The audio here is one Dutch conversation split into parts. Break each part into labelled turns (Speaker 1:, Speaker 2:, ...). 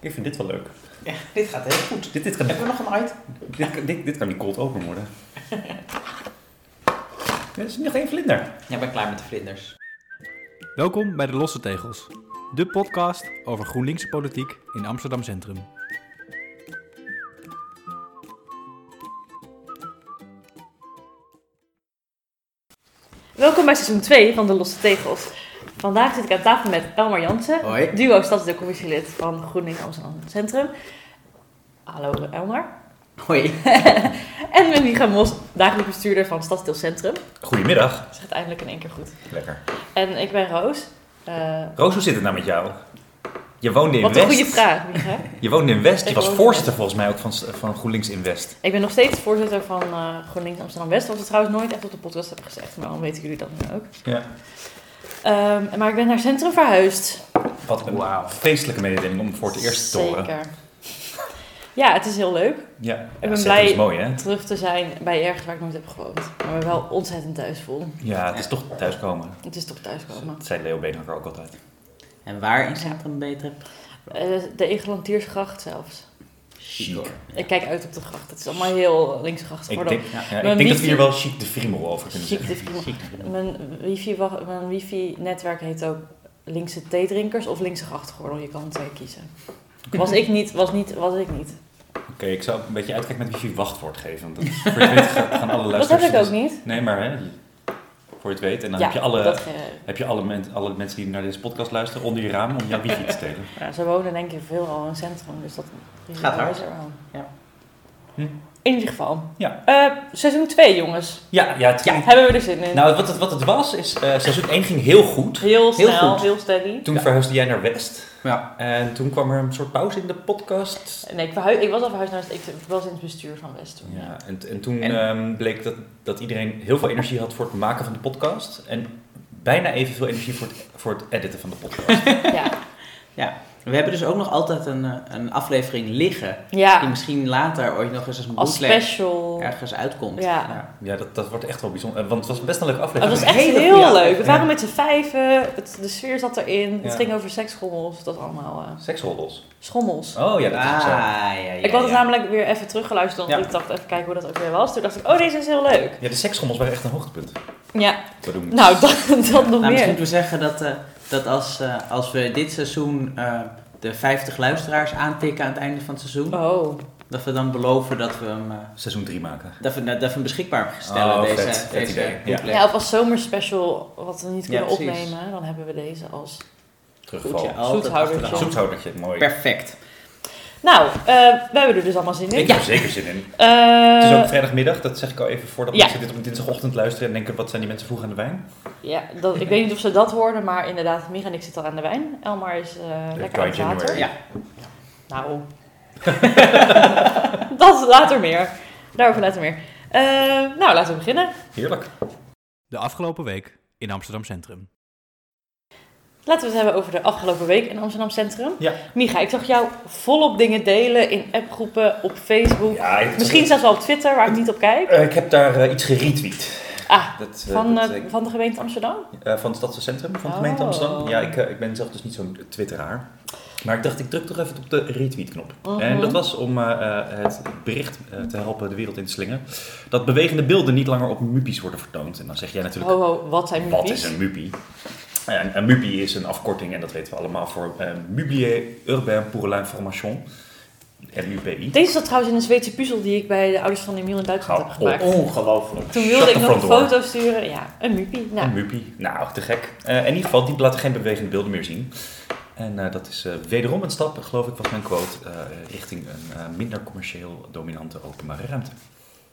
Speaker 1: Ik vind dit wel leuk.
Speaker 2: Ja, dit gaat heel goed.
Speaker 1: Dit, dit, kan,
Speaker 2: Hebben we nog een item?
Speaker 1: dit, dit, dit kan niet cold open worden. Er is nog geen vlinder.
Speaker 2: Ja, ik ben klaar met de vlinders.
Speaker 3: Welkom bij de Losse Tegels, de podcast over GroenLinkse politiek in Amsterdam Centrum.
Speaker 4: Welkom bij seizoen 2 van De Losse Tegels. Vandaag zit ik aan tafel met Elmar Jansen,
Speaker 2: Hoi.
Speaker 4: duo stadsdeelcommissielid van GroenLinks Amsterdam Centrum. Hallo Elmar.
Speaker 2: Hoi.
Speaker 4: En met Micha Mos, dagelijks bestuurder van Stadsdeel Centrum.
Speaker 1: Goedemiddag.
Speaker 4: Dat gaat eindelijk in één keer goed.
Speaker 1: Lekker.
Speaker 4: En ik ben Roos. Eh,
Speaker 1: Roos, hoe zit het nou met jou? Je woonde in
Speaker 4: wat een
Speaker 1: West.
Speaker 4: goede vraag, Micha.
Speaker 1: Je woonde in West. Je
Speaker 4: Ik
Speaker 1: was voorzitter volgens mij ook van, van GroenLinks in West.
Speaker 4: Ik ben nog steeds voorzitter van eh, GroenLinks Amsterdam West. Wat we trouwens nooit echt op de podcast hebben gezegd, maar dan weten jullie dat nu ook.
Speaker 1: Ja.
Speaker 4: Ehm, maar ik ben naar Centrum verhuisd.
Speaker 1: Wat een
Speaker 2: Wauw.
Speaker 1: feestelijke mededeling om voor het eerst te horen.
Speaker 4: Zeker. Ja, het is heel leuk.
Speaker 1: Ja,
Speaker 4: ben
Speaker 1: ja, Centrum
Speaker 4: blij-
Speaker 1: is mooi hè?
Speaker 4: terug te zijn bij ergens waar ik nooit heb gewoond. Maar me wel ontzettend thuis voel.
Speaker 1: Ja, het is toch thuiskomen.
Speaker 4: Het is toch thuiskomen.
Speaker 1: Dat zei Leo Beenhakker ook altijd.
Speaker 2: En waar in Centrum beter?
Speaker 4: Eh, de Egelantiersgracht zelfs.
Speaker 1: Chic.
Speaker 4: Ik kijk uit op de gracht. Het is allemaal heel linksgracht
Speaker 1: Ik
Speaker 4: geworden.
Speaker 1: denk, ja,
Speaker 4: Mijn
Speaker 1: ik denk dat we
Speaker 4: wifi-
Speaker 1: hier wel chic de friemel over kunnen
Speaker 4: Chic
Speaker 1: zeggen.
Speaker 4: de friemel. Mijn wifi, wa- mijn wifi-netwerk heet ook linkse theedrinkers of linkse grachtgordel. Je kan er twee kiezen. Was ik niet, was niet, was ik niet.
Speaker 1: Oké, ik zou een beetje uitkijken met wifi wachtwoord geven. Want dat is, weet gaan alle
Speaker 4: Dat
Speaker 1: luisteraars...
Speaker 4: heb ik ook niet.
Speaker 1: Nee, maar hè, voor je het weet. En dan
Speaker 4: ja,
Speaker 1: heb je, alle,
Speaker 4: dat, eh,
Speaker 1: heb je alle, men- alle mensen die naar deze podcast luisteren onder je raam om jouw wifi te stelen.
Speaker 4: ja, ze wonen denk ik veel al in het centrum. Dus dat
Speaker 2: Gaat hard.
Speaker 4: er.
Speaker 2: Ja.
Speaker 1: Hm.
Speaker 4: In ieder geval.
Speaker 1: Ja.
Speaker 4: Eh, seizoen 2 jongens.
Speaker 1: Ja, ja, het
Speaker 4: Hebben we er zin in?
Speaker 1: Nou, wat het, wat het was, is uh, seizoen 1 ging heel goed.
Speaker 4: heel
Speaker 2: heel
Speaker 4: snel,
Speaker 2: goed.
Speaker 4: heel steady.
Speaker 1: Toen
Speaker 2: Ja.
Speaker 1: verhuisde jij naar West.
Speaker 2: Ja.
Speaker 1: En toen kwam er een soort pauze in de podcast.
Speaker 4: Nee, ik, ik was al verhuisd naar het, ik was in het bestuur van West toen.
Speaker 1: Ja, en, en toen
Speaker 2: En-
Speaker 1: ehm, bleek dat, dat iedereen heel veel energie had voor het maken van de podcast. En bijna evenveel energie voor het, voor het editen van de podcast.
Speaker 4: Ja.
Speaker 2: ja. We hebben dus ook nog altijd een, eh, een aflevering liggen. Die
Speaker 4: ja,
Speaker 2: misschien later ooit nog eens als een
Speaker 4: als special.
Speaker 2: ergens uitkomt.
Speaker 4: Ja.
Speaker 1: ja, dat, dat wordt echt wel bijzonder. Eh, Want het was best een leuke
Speaker 4: Oh,
Speaker 1: aflevering.
Speaker 4: dat was echt heel leuk. We waren met z'n vijven, het, de sfeer zat erin.
Speaker 1: Ja.
Speaker 4: Het ging over seksschommels, dat allemaal. eh,
Speaker 1: Seksroddels.
Speaker 4: schommels.
Speaker 1: Oh ja, dat is
Speaker 2: Ah,
Speaker 1: ook zo.
Speaker 2: ja, ja,
Speaker 4: ik had het namelijk weer even teruggeluisterd, want
Speaker 2: Ja.
Speaker 4: ik dacht even kijken hoe dat ook weer was. Toen dacht ik, oh deze is heel leuk.
Speaker 1: Ja, de seksschommels waren echt een hoogtepunt.
Speaker 4: Ja, nou dat, dat nog
Speaker 2: Nou, misschien
Speaker 4: meer.
Speaker 2: moeten we zeggen dat, eh, dat als, eh, als we dit seizoen eh, de 50 luisteraars aantikken aan het einde van het seizoen,
Speaker 4: Oh,
Speaker 2: dat we dan beloven dat we hem, eh,
Speaker 1: seizoen 3 maken.
Speaker 2: dat we, dat we hem beschikbaar stellen.
Speaker 1: Oh,
Speaker 2: deze,
Speaker 1: vet, vet
Speaker 2: deze
Speaker 1: idee. Ja.
Speaker 4: ja, of als zomerspecial wat we niet kunnen opnemen, dan hebben we deze als...
Speaker 1: Terugval.
Speaker 2: Altijd
Speaker 4: Zoethoudertje.
Speaker 1: Zoethoudertje, mooi.
Speaker 2: Perfect.
Speaker 4: Nou, eh, we hebben er dus allemaal zin in.
Speaker 1: Ik heb er zeker zin in.
Speaker 4: Eh,
Speaker 1: Het is ook vrijdagmiddag, dat zeg ik al even voordat
Speaker 4: ja.
Speaker 1: mensen dit op een dinsdagochtend luisteren en denken, wat zijn die mensen vroeg aan de wijn?
Speaker 4: Ja, dat, ik weet niet of ze dat hoorden, maar inderdaad, Micha en ik zitten al aan de wijn. Elmar is eh, lekker aan het water.
Speaker 2: Ja.
Speaker 4: Nou, dat is later meer. Daarover later meer. Eh, nou, laten we beginnen.
Speaker 1: Heerlijk.
Speaker 3: De afgelopen week in Amsterdam Centrum.
Speaker 4: Laten we het hebben over de afgelopen week in Amsterdam Centrum.
Speaker 1: Ja.
Speaker 4: Micha, ik zag jou volop dingen delen in appgroepen, op Facebook.
Speaker 1: Ja,
Speaker 4: Misschien zelfs wel op Twitter, waar ik niet op kijk.
Speaker 1: Eh, ik heb daar eh, iets geretweet.
Speaker 4: Ah,
Speaker 1: Dat, eh,
Speaker 4: van,
Speaker 1: dat,
Speaker 4: van de gemeente Amsterdam?
Speaker 1: van het stadscentrum van de
Speaker 4: Oh.
Speaker 1: gemeente Amsterdam. Ja, ik, ik ben zelf dus niet zo'n twitteraar. Maar ik dacht, ik druk toch even op de retweet-knop.
Speaker 4: Mhm.
Speaker 1: En dat was om het bericht te helpen de wereld in te slingen. Dat bewegende beelden niet langer op muppies worden vertoond. En dan zeg jij natuurlijk,
Speaker 4: Ho, ho, wat zijn
Speaker 1: wat
Speaker 4: muppies?
Speaker 1: is een Ja, een, een muppie is een afkorting, en dat weten we allemaal, voor eh, Mublier Urbain pour l'Information. MUPI.
Speaker 4: Deze zat trouwens in een Zweedse puzzel die ik bij de ouders van Emiel in Duitsland heb gemaakt.
Speaker 2: Ongelooflijk.
Speaker 4: Toen
Speaker 1: Shut
Speaker 4: wilde ik nog een
Speaker 1: door.
Speaker 4: foto sturen. Ja, een muppie. Nou,
Speaker 1: Een muppie. Nou, te gek. Eh, in ieder geval, die laten geen bewegende beelden meer zien. En eh, dat is eh, wederom een stap, geloof ik, was mijn quote, eh, richting een eh, minder commercieel dominante openbare ruimte.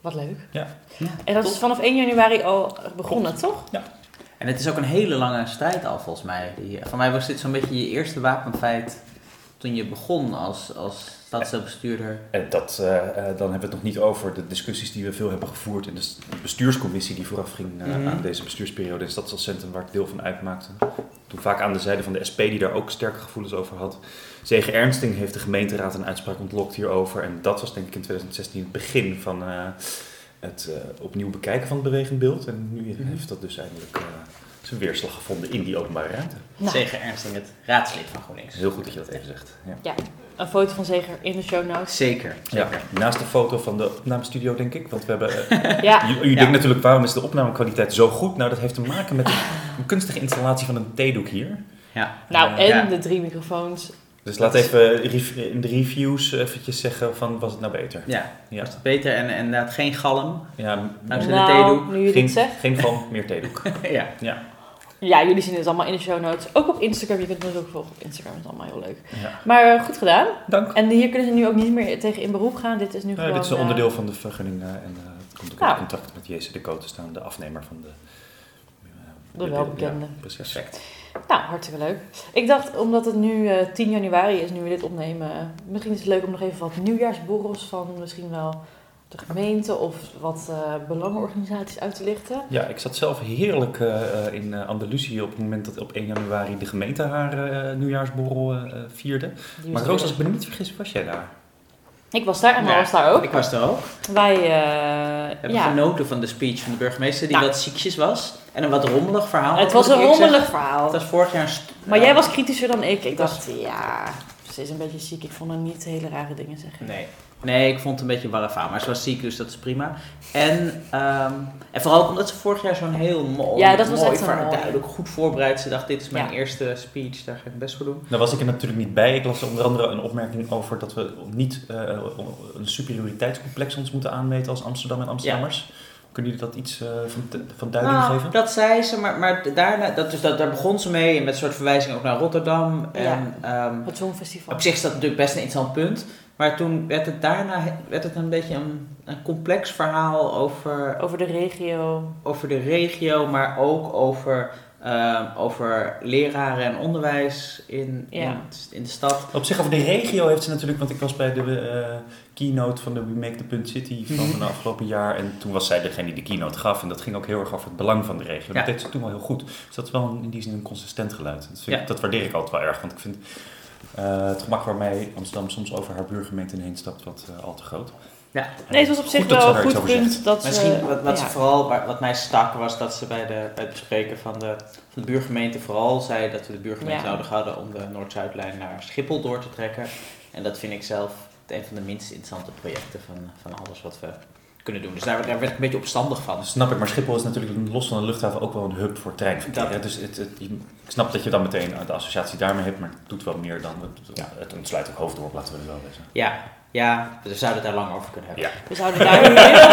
Speaker 4: wat leuk.
Speaker 1: Ja.
Speaker 4: En dat is vanaf 1 januari al begonnen, toch?
Speaker 2: En het is ook een hele lange strijd al volgens mij. Die, van mij was dit zo'n beetje je eerste wapenfeit toen je begon als, als stadsbestuurder.
Speaker 1: En dat, eh, eh, dan hebben we het nog niet over de discussies die we veel hebben gevoerd in de bestuurscommissie die vooraf ging eh,
Speaker 2: Mhm.
Speaker 1: aan deze bestuursperiode in Stadscentrum, waar ik deel van uitmaakte. Toen vaak aan de zijde van de SP, die daar ook sterke gevoelens over had. Zege Ernsting heeft de gemeenteraad een uitspraak ontlokt hierover. En dat was denk ik in 2016 het begin van eh, het eh, opnieuw bekijken van het bewegend beeld. En nu
Speaker 2: Mhm.
Speaker 1: heeft dat dus eindelijk eh, zijn weerslag gevonden in die openbare ruimte.
Speaker 4: Nou,
Speaker 2: Zeker Ernsting, het raadslid van GroenLinks.
Speaker 1: Heel goed dat je dat even zegt. Ja.
Speaker 4: een foto van Zeger in de show notes.
Speaker 2: Zeker,
Speaker 1: Ja, naast de foto van de opnamestudio, denk ik. Want we hebben. eh,
Speaker 4: Ja,
Speaker 1: u u
Speaker 2: Ja.
Speaker 1: denkt natuurlijk, waarom is de opnamekwaliteit zo goed? Nou, dat heeft te maken met een kunstige installatie van een theedoek hier.
Speaker 2: Ja.
Speaker 4: nou en
Speaker 2: Ja.
Speaker 4: de drie microfoons.
Speaker 1: Dus laat even in de reviews eventjes zeggen van, was het nou beter?
Speaker 2: Ja,
Speaker 1: Ja,
Speaker 2: was het beter en en inderdaad geen galm.
Speaker 1: ja
Speaker 2: Dankzij de
Speaker 4: nou,
Speaker 2: theedoek.
Speaker 4: nu
Speaker 1: geen,
Speaker 4: zegt.
Speaker 1: geen van, meer theedoek.
Speaker 2: ja.
Speaker 1: Ja.
Speaker 4: Ja, jullie zien het allemaal in de show notes. Ook op Instagram. Je kunt ons ook volgen op Instagram. Dat is allemaal heel leuk.
Speaker 1: ja.
Speaker 4: Maar eh, goed gedaan.
Speaker 1: Dank.
Speaker 4: En hier kunnen ze nu ook niet meer tegen in beroep gaan. Dit is nu
Speaker 1: Nou,
Speaker 4: gewoon...
Speaker 1: dit is een
Speaker 4: eh,
Speaker 1: onderdeel van de vergunning eh, en eh, het komt ook
Speaker 4: Ja.
Speaker 1: in contact met JCDecO te staan, de afnemer van de... eh,
Speaker 4: De welbekende.
Speaker 1: Ja, precies.
Speaker 2: Perfect.
Speaker 4: Nou, hartstikke leuk. Ik dacht, omdat het nu eh 10 januari is, nu we dit opnemen, eh, misschien is het leuk om nog even wat nieuwjaarsborrels van misschien wel de gemeente of wat eh belangenorganisaties uit te lichten.
Speaker 1: Ja, ik zat zelf heerlijk eh, eh, in eh, Andalusië op het moment dat op 1 januari de gemeente haar eh, nieuwjaarsborrel eh, eh, vierde.
Speaker 4: Die
Speaker 1: Maar Roos, als ik me niet vergis, was jij daar?
Speaker 4: Ik was daar en
Speaker 2: Ja,
Speaker 4: was daar ook.
Speaker 2: Ik was er ook.
Speaker 4: Wij, eh
Speaker 2: hebben
Speaker 4: ja,
Speaker 2: genoten van de speech van de burgemeester, die
Speaker 4: Nou.
Speaker 2: wat ziekjes was. En een wat rommelig verhaal.
Speaker 4: het was een rommelig
Speaker 2: zeggen.
Speaker 4: verhaal.
Speaker 2: Het was vorig jaar
Speaker 4: Maar jij was kritischer dan ik. Ik
Speaker 2: Ik was-
Speaker 4: dacht, ja, ze is een beetje ziek. Ik vond haar niet hele rare dingen zeggen.
Speaker 2: Nee. Nee, ik vond het een beetje verhaal. Maar ze was ziek, dus dat is prima. En, ehm, en vooral omdat ze vorig jaar zo'n heel mooi,
Speaker 4: Ja, dat was
Speaker 2: mooi
Speaker 4: echt mooi.
Speaker 2: duidelijk goed voorbereid. Ze dacht, dit is mijn
Speaker 4: Ja.
Speaker 2: eerste speech, daar ga ik het best voor doen.
Speaker 1: Daar was ik er natuurlijk niet bij. Ik las onder andere een opmerking over dat we niet eh, een superioriteitscomplex ons moeten aanmeten als Amsterdam en Amsterdammers. Kunnen jullie dat iets eh, van, van duiding
Speaker 2: Nou,
Speaker 1: geven?
Speaker 2: Dat zei ze, maar, maar daarna, dat, dus dat, daar begon ze mee met een soort verwijzing ook naar Rotterdam. En ehm,
Speaker 4: Het Songfestival.
Speaker 2: op zich is dat natuurlijk best een interessant punt. Maar toen werd het daarna werd het een beetje een, een complex verhaal over,
Speaker 4: Over de regio.
Speaker 2: over de regio, maar ook over, ehm, over leraren en onderwijs in,
Speaker 4: Ja.
Speaker 2: in, in de stad.
Speaker 1: Op zich over de regio heeft ze natuurlijk, want ik was bij de eh, keynote van de We Make the Punt City van
Speaker 2: Mhm.
Speaker 1: het afgelopen jaar. En toen was zij degene die de keynote gaf. En dat ging ook heel erg over het belang van de regio.
Speaker 2: Ja.
Speaker 1: Dat deed ze toen wel heel goed. Dus dat is wel een- in die zin een consistent geluid. Dat, vind ik-
Speaker 2: Ja.
Speaker 1: dat waardeer ik altijd wel erg. Want ik vind eh, het gemak waarmee Amsterdam soms over haar buurgemeente heen stapt wat eh, al te groot.
Speaker 2: Ja.
Speaker 4: Nee, het was op zich
Speaker 1: Goed
Speaker 4: wel een goed punt.
Speaker 1: zegt.
Speaker 4: Dat ze,
Speaker 2: Misschien wat, wat ze vooral, wat mij stak, was dat ze bij, de, bij het bespreken van de, van de buurgemeente vooral zei dat we de buurgemeente
Speaker 4: Ja.
Speaker 2: nodig hadden om de Noord-Zuidlijn naar Schiphol door te trekken. En dat vind ik zelf een van de minst interessante projecten van, van alles wat we kunnen doen. Dus daar, daar werd ik een beetje opstandig van.
Speaker 1: Snap ik, maar Schiphol is natuurlijk los van de luchthaven ook wel een hub voor treinverkeer.
Speaker 2: Dat-.
Speaker 1: Dus het, het, ik snap dat je dan meteen de associatie daarmee hebt, maar het doet wel meer dan het,
Speaker 2: Ja.
Speaker 1: het ontsluit ook hoofddorp, laten we er wel wezen.
Speaker 2: Ja, ja, we zouden het daar lang over kunnen hebben.
Speaker 1: Ja.
Speaker 4: We zouden daar nu heel...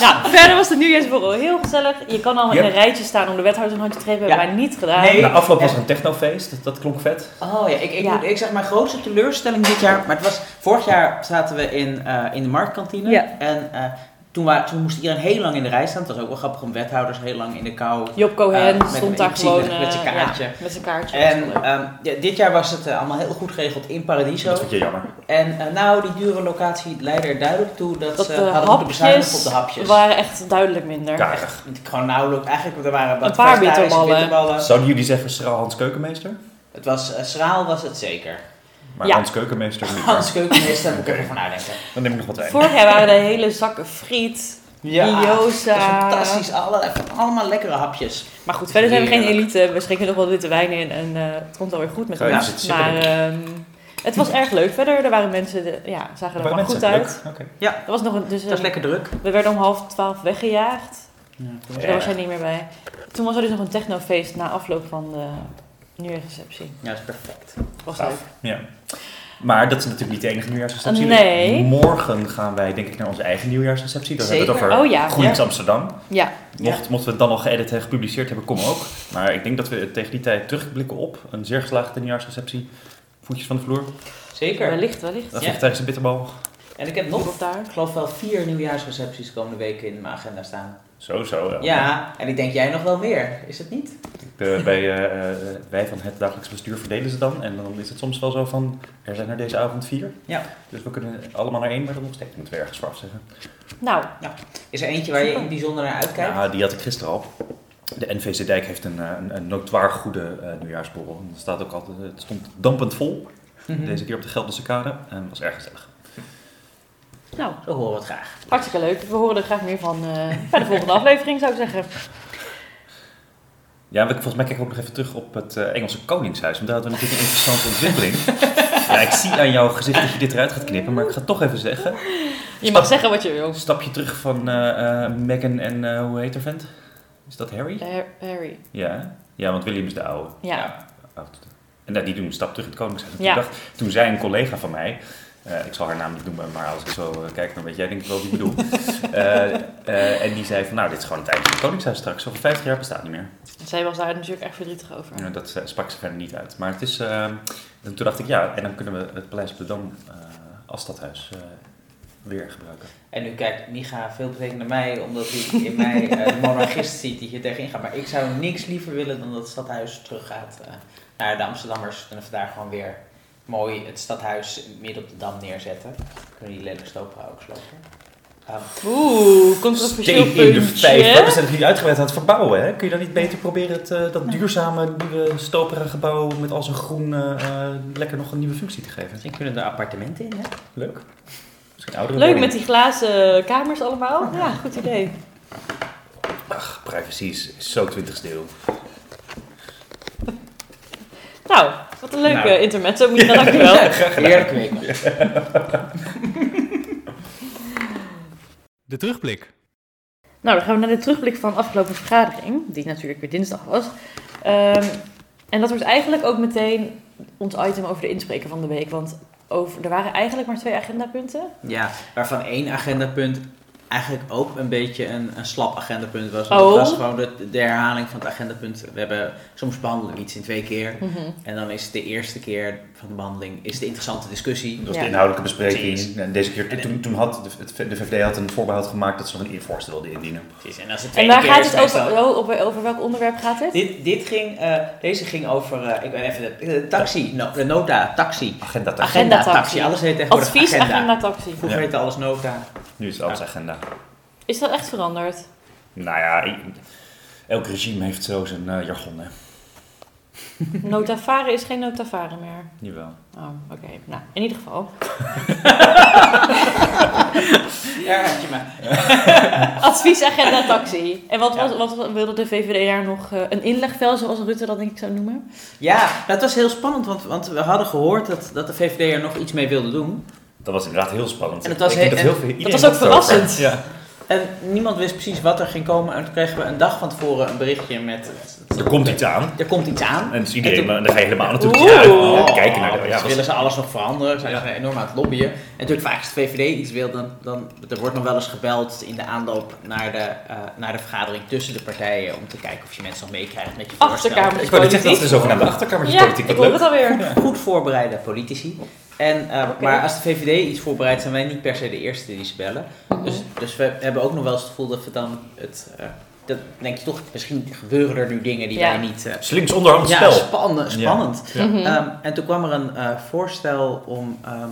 Speaker 4: nou, verder was de nieuwjaarsborrel heel gezellig. Je kan allemaal in een rijtje staan om de wethouder een handje te geven.
Speaker 2: Ja.
Speaker 4: Hebben wij niet gedaan.
Speaker 2: Nee.
Speaker 1: Na afloop was er een technofeest, dat, dat klonk vet.
Speaker 2: Oh ja, ik, ik,
Speaker 4: Ja.
Speaker 2: Moet, ik zeg mijn grootste teleurstelling dit jaar. Maar het was, vorig jaar zaten we in, eh, in de marktkantine.
Speaker 4: Ja.
Speaker 2: En eh, toen, wa- toen moest iedereen heel lang in de rij staan. Het was ook wel grappig om wethouders heel lang in de kou.
Speaker 4: Job Cohen
Speaker 2: Eh, met-
Speaker 4: stond daar gewoon...
Speaker 2: met- met zijn
Speaker 4: eh,
Speaker 2: kaartje.
Speaker 4: ja, met zijn kaartje.
Speaker 2: En ehm, ja, dit jaar was het eh, allemaal heel goed geregeld in Paradiso.
Speaker 1: Dat vind je jammer.
Speaker 2: En eh, nou, die dure locatie leidde er duidelijk toe dat,
Speaker 4: dat
Speaker 2: ze
Speaker 4: de
Speaker 2: hadden moeten bezuinigen op
Speaker 4: hapjes
Speaker 2: de hapjes.
Speaker 4: waren echt duidelijk minder.
Speaker 1: Karig.
Speaker 2: Gewoon nauwelijks, eigenlijk er waren wat
Speaker 4: Een paar bitterballen.
Speaker 2: bitterballen.
Speaker 1: Zouden jullie zeggen schraal Hans Keukenmeester?
Speaker 2: Het was, eh, schraal was het zeker.
Speaker 1: Maar
Speaker 4: Ja.
Speaker 1: Hans Keukenmeester niet.
Speaker 2: Hans Keukenmeester, daar moet ik even van nadenken.
Speaker 1: Dan neem ik nog wat wijn.
Speaker 4: Vorig jaar waren er hele zakken friet, gyoza.
Speaker 2: dat is fantastisch. Allerlei, allemaal lekkere hapjes.
Speaker 4: Maar goed, verder zijn we geen elite. We schenken nog wel witte wijn in en eh, het komt alweer goed met ons. Maar ehm, het was erg leuk. Verder, er waren mensen, de, ja, zagen er allemaal goed uit.
Speaker 1: Leuk. Oké.
Speaker 4: Er was nog een, dus,
Speaker 2: Het was
Speaker 4: een-
Speaker 2: lekker druk.
Speaker 4: we werden om half twaalf weggejaagd.
Speaker 2: Ja,
Speaker 4: Dus daar was jij niet meer bij. Toen was er dus nog een technofeest na afloop van de nieuwjaarsreceptie.
Speaker 2: Ja, dat is perfect.
Speaker 4: Was leuk.
Speaker 1: Ja. Maar dat is natuurlijk niet de enige nieuwjaarsreceptie.
Speaker 4: Nee.
Speaker 1: Morgen gaan wij denk ik naar onze eigen nieuwjaarsreceptie. Dan hebben we het over
Speaker 4: Oh ja.
Speaker 1: GroenLinks Amsterdam.
Speaker 4: Ja,
Speaker 1: Mocht, mochten we het dan al geëdit en gepubliceerd hebben, kom ook. Maar ik denk dat we tegen die tijd terugblikken op een zeer geslaagde nieuwjaarsreceptie. Voetjes van de vloer,
Speaker 2: Zeker.
Speaker 4: wellicht, wellicht.
Speaker 1: een
Speaker 2: Ja.
Speaker 1: vegetarische bitterbal.
Speaker 2: En ik heb
Speaker 4: Nog daar.
Speaker 2: ik geloof wel vier nieuwjaarsrecepties de komende weken in mijn agenda staan.
Speaker 1: Zo, zo. eh.
Speaker 2: Ja, en ik denk jij nog wel meer. Is het niet?
Speaker 1: Eh, bij eh, eh, wij van het dagelijks bestuur verdelen ze dan. En dan is het soms wel zo van, er zijn er deze avond vier.
Speaker 2: Ja.
Speaker 1: Dus we kunnen allemaal naar één, maar dan nog steeds moeten we ergens voor afzeggen.
Speaker 4: Nou,
Speaker 2: Is er eentje waar je in bijzonder naar uitkijkt?
Speaker 1: Ja, die had ik gisteren al. De NVC Dijk heeft een, een, een notoir goede eh, nieuwjaarsborrel. En Het, staat ook altijd, het stond dampend vol,
Speaker 2: Mhm.
Speaker 1: deze keer op de Gelderse kade. En het was erg gezellig.
Speaker 4: nou,
Speaker 2: Zo horen we het graag.
Speaker 4: hartstikke leuk. We horen er graag meer van eh, bij de volgende aflevering, zou ik zeggen.
Speaker 1: Ja, volgens mij kijken we ook nog even terug op het eh, Engelse Koningshuis. Want daar hadden we natuurlijk een interessante ontwikkeling. ja, ik zie aan jouw gezicht dat je dit eruit gaat knippen, maar ik ga het toch even zeggen.
Speaker 4: Je mag zeggen wat je wil.
Speaker 1: Een stapje terug van eh, Meghan en hoe heet haar vent? Is dat Harry?
Speaker 4: Har- Harry.
Speaker 1: Ja. ja, want William is de oude.
Speaker 4: Ja.
Speaker 1: oud. En nou, die doen een stap terug in het Koningshuis. En
Speaker 4: Ja.
Speaker 1: Toen, dacht, toen zei een collega van mij, eh, ik zal haar naam niet noemen, maar als ik zo eh, kijk, dan weet jij denk ik wel wie ik bedoel. Eh, eh, en die zei van, nou, dit is gewoon het einde van het Koningshuis straks. Over 50 jaar bestaat het niet meer.
Speaker 4: Zij was daar natuurlijk echt verdrietig over.
Speaker 1: Ja, dat sprak ze verder niet uit. Maar het is, eh, en toen dacht ik, ja, en dan kunnen we het Paleis op de Dam eh, als stadhuis eh, weer gebruiken.
Speaker 2: En nu kijkt Micha veel betekent naar mij, omdat hij in mij eh, de monarchist ziet die hier tegenin gaat. Maar ik zou niks liever willen dan dat het stadhuis teruggaat eh, naar de Amsterdammers. En dat we daar gewoon weer mooi het stadhuis midden op de dam neerzetten. Kunnen die lelijke stopera ook slopen. Ehm,
Speaker 4: Oeh, controversieel
Speaker 1: Steen in de
Speaker 4: puntje.
Speaker 1: vijver. We zijn het nu uitgebreid aan het verbouwen. Hè? Kun je dan niet beter proberen het, eh, dat duurzame nieuwe stopera gebouw met al zijn groen eh, eh, lekker nog een nieuwe functie te geven?
Speaker 2: misschien kunnen er appartementen in, hè?
Speaker 1: Leuk. Misschien oudere
Speaker 4: Leuk
Speaker 1: woning.
Speaker 4: met die glazen kamers allemaal. Ja, goed idee.
Speaker 1: Ach, privacy is zo 20ste eeuw.
Speaker 4: Nou, wat een leuke
Speaker 2: Nou.
Speaker 4: intermezzo. Moet je dankjewel.
Speaker 2: Heerlijk week.
Speaker 3: De terugblik.
Speaker 4: Nou, dan gaan we naar de terugblik van de afgelopen vergadering, die natuurlijk weer dinsdag was. Ehm, en dat wordt eigenlijk ook meteen ons item over de inspreker van de week. Want over, er waren eigenlijk maar twee agendapunten.
Speaker 2: Ja, waarvan één agendapunt eigenlijk ook een beetje een, een slap agendapunt was. Want
Speaker 4: Oh.
Speaker 2: Het was gewoon de, de herhaling van het agendapunt. We hebben, soms behandelen we iets in twee keer. En dan is de eerste keer van de behandeling is de interessante discussie.
Speaker 1: Dat was
Speaker 4: Ja.
Speaker 1: de inhoudelijke bespreking.
Speaker 2: Precies.
Speaker 1: En deze keer,
Speaker 2: En-
Speaker 1: toen, toen had de, de VVD had een voorbehoud gemaakt dat ze nog een voorstel wilden indienen.
Speaker 2: Precies, En, als
Speaker 4: En waar
Speaker 2: keer
Speaker 4: gaat het over, oh, over, over welk onderwerp gaat het?
Speaker 2: Dit, dit ging, eh, deze ging over, eh, ik ben even de, de taxi, no, de nota, taxi.
Speaker 1: Agenda taxi.
Speaker 2: Agenda,
Speaker 4: Agenda
Speaker 2: taxi,
Speaker 4: taxi.
Speaker 2: alles heet tegenwoordig
Speaker 4: Advies,
Speaker 2: agenda.
Speaker 4: agenda, taxi.
Speaker 2: Vroeger heette alles nota.
Speaker 1: Nu is het.
Speaker 4: Is dat echt veranderd?
Speaker 1: Nou ja, elk regime heeft zo zijn eh, jargon, hè.
Speaker 4: Notavare is geen notavare meer.
Speaker 1: Jawel.
Speaker 4: Oh, oké. Nou, in ieder geval.
Speaker 2: Ja, had je maar.
Speaker 4: Advies, agenda, taxi. En wat,
Speaker 2: Ja.
Speaker 4: was, wat wilde de VVD daar nog? eh, een inlegvel, zoals Rutte dat denk ik zou noemen?
Speaker 2: Ja, het was heel spannend, want, want we hadden gehoord dat, dat de VVD er nog iets mee wilde doen.
Speaker 1: Dat was inderdaad heel spannend.
Speaker 2: En het was
Speaker 1: Ik denk
Speaker 2: he-
Speaker 1: dat heel veel, iedereen
Speaker 4: was ook verrassend.
Speaker 1: Ja.
Speaker 2: En niemand wist precies wat er ging komen. En toen kregen we een dag van tevoren een berichtje met...
Speaker 1: Er komt iets aan.
Speaker 2: Er komt iets aan.
Speaker 1: En dus iedereen,
Speaker 2: En toen-
Speaker 1: dan ga je helemaal natuurlijk ja,
Speaker 2: Oh,
Speaker 1: kijken naar de...
Speaker 2: dus
Speaker 1: Ja, was-
Speaker 2: willen ze alles nog veranderen? Zijn
Speaker 1: Ja.
Speaker 2: ze enorm aan het lobbyen? En natuurlijk vaak als de VVD iets wil, dan, dan er wordt nog wel eens gebeld in de aanloop naar de, eh, naar de vergadering tussen de partijen om te kijken of je mensen nog meekrijgt met je voorstel.
Speaker 4: Achterkamers.
Speaker 1: ik wou net zeggen, dat is de zogenaamde
Speaker 4: Ja,
Speaker 1: achterkamertjespolitiek.
Speaker 4: ik
Speaker 1: Wat
Speaker 4: hoor het alweer.
Speaker 2: Goed voorbereide politici. En, eh, Maar als de VVD iets voorbereidt, zijn wij niet per se de eerste die ze bellen. Dus, dus we hebben ook nog wel eens het gevoel dat we dan het... eh, dat denk je toch, misschien gebeuren er nu dingen die
Speaker 4: Ja.
Speaker 2: wij niet... eh,
Speaker 1: Slinks onderhand
Speaker 2: ja,
Speaker 1: spel.
Speaker 2: spannend. spannend.
Speaker 1: Ja.
Speaker 4: Mhm.
Speaker 2: Ehm, en toen kwam er een eh, voorstel om, ehm,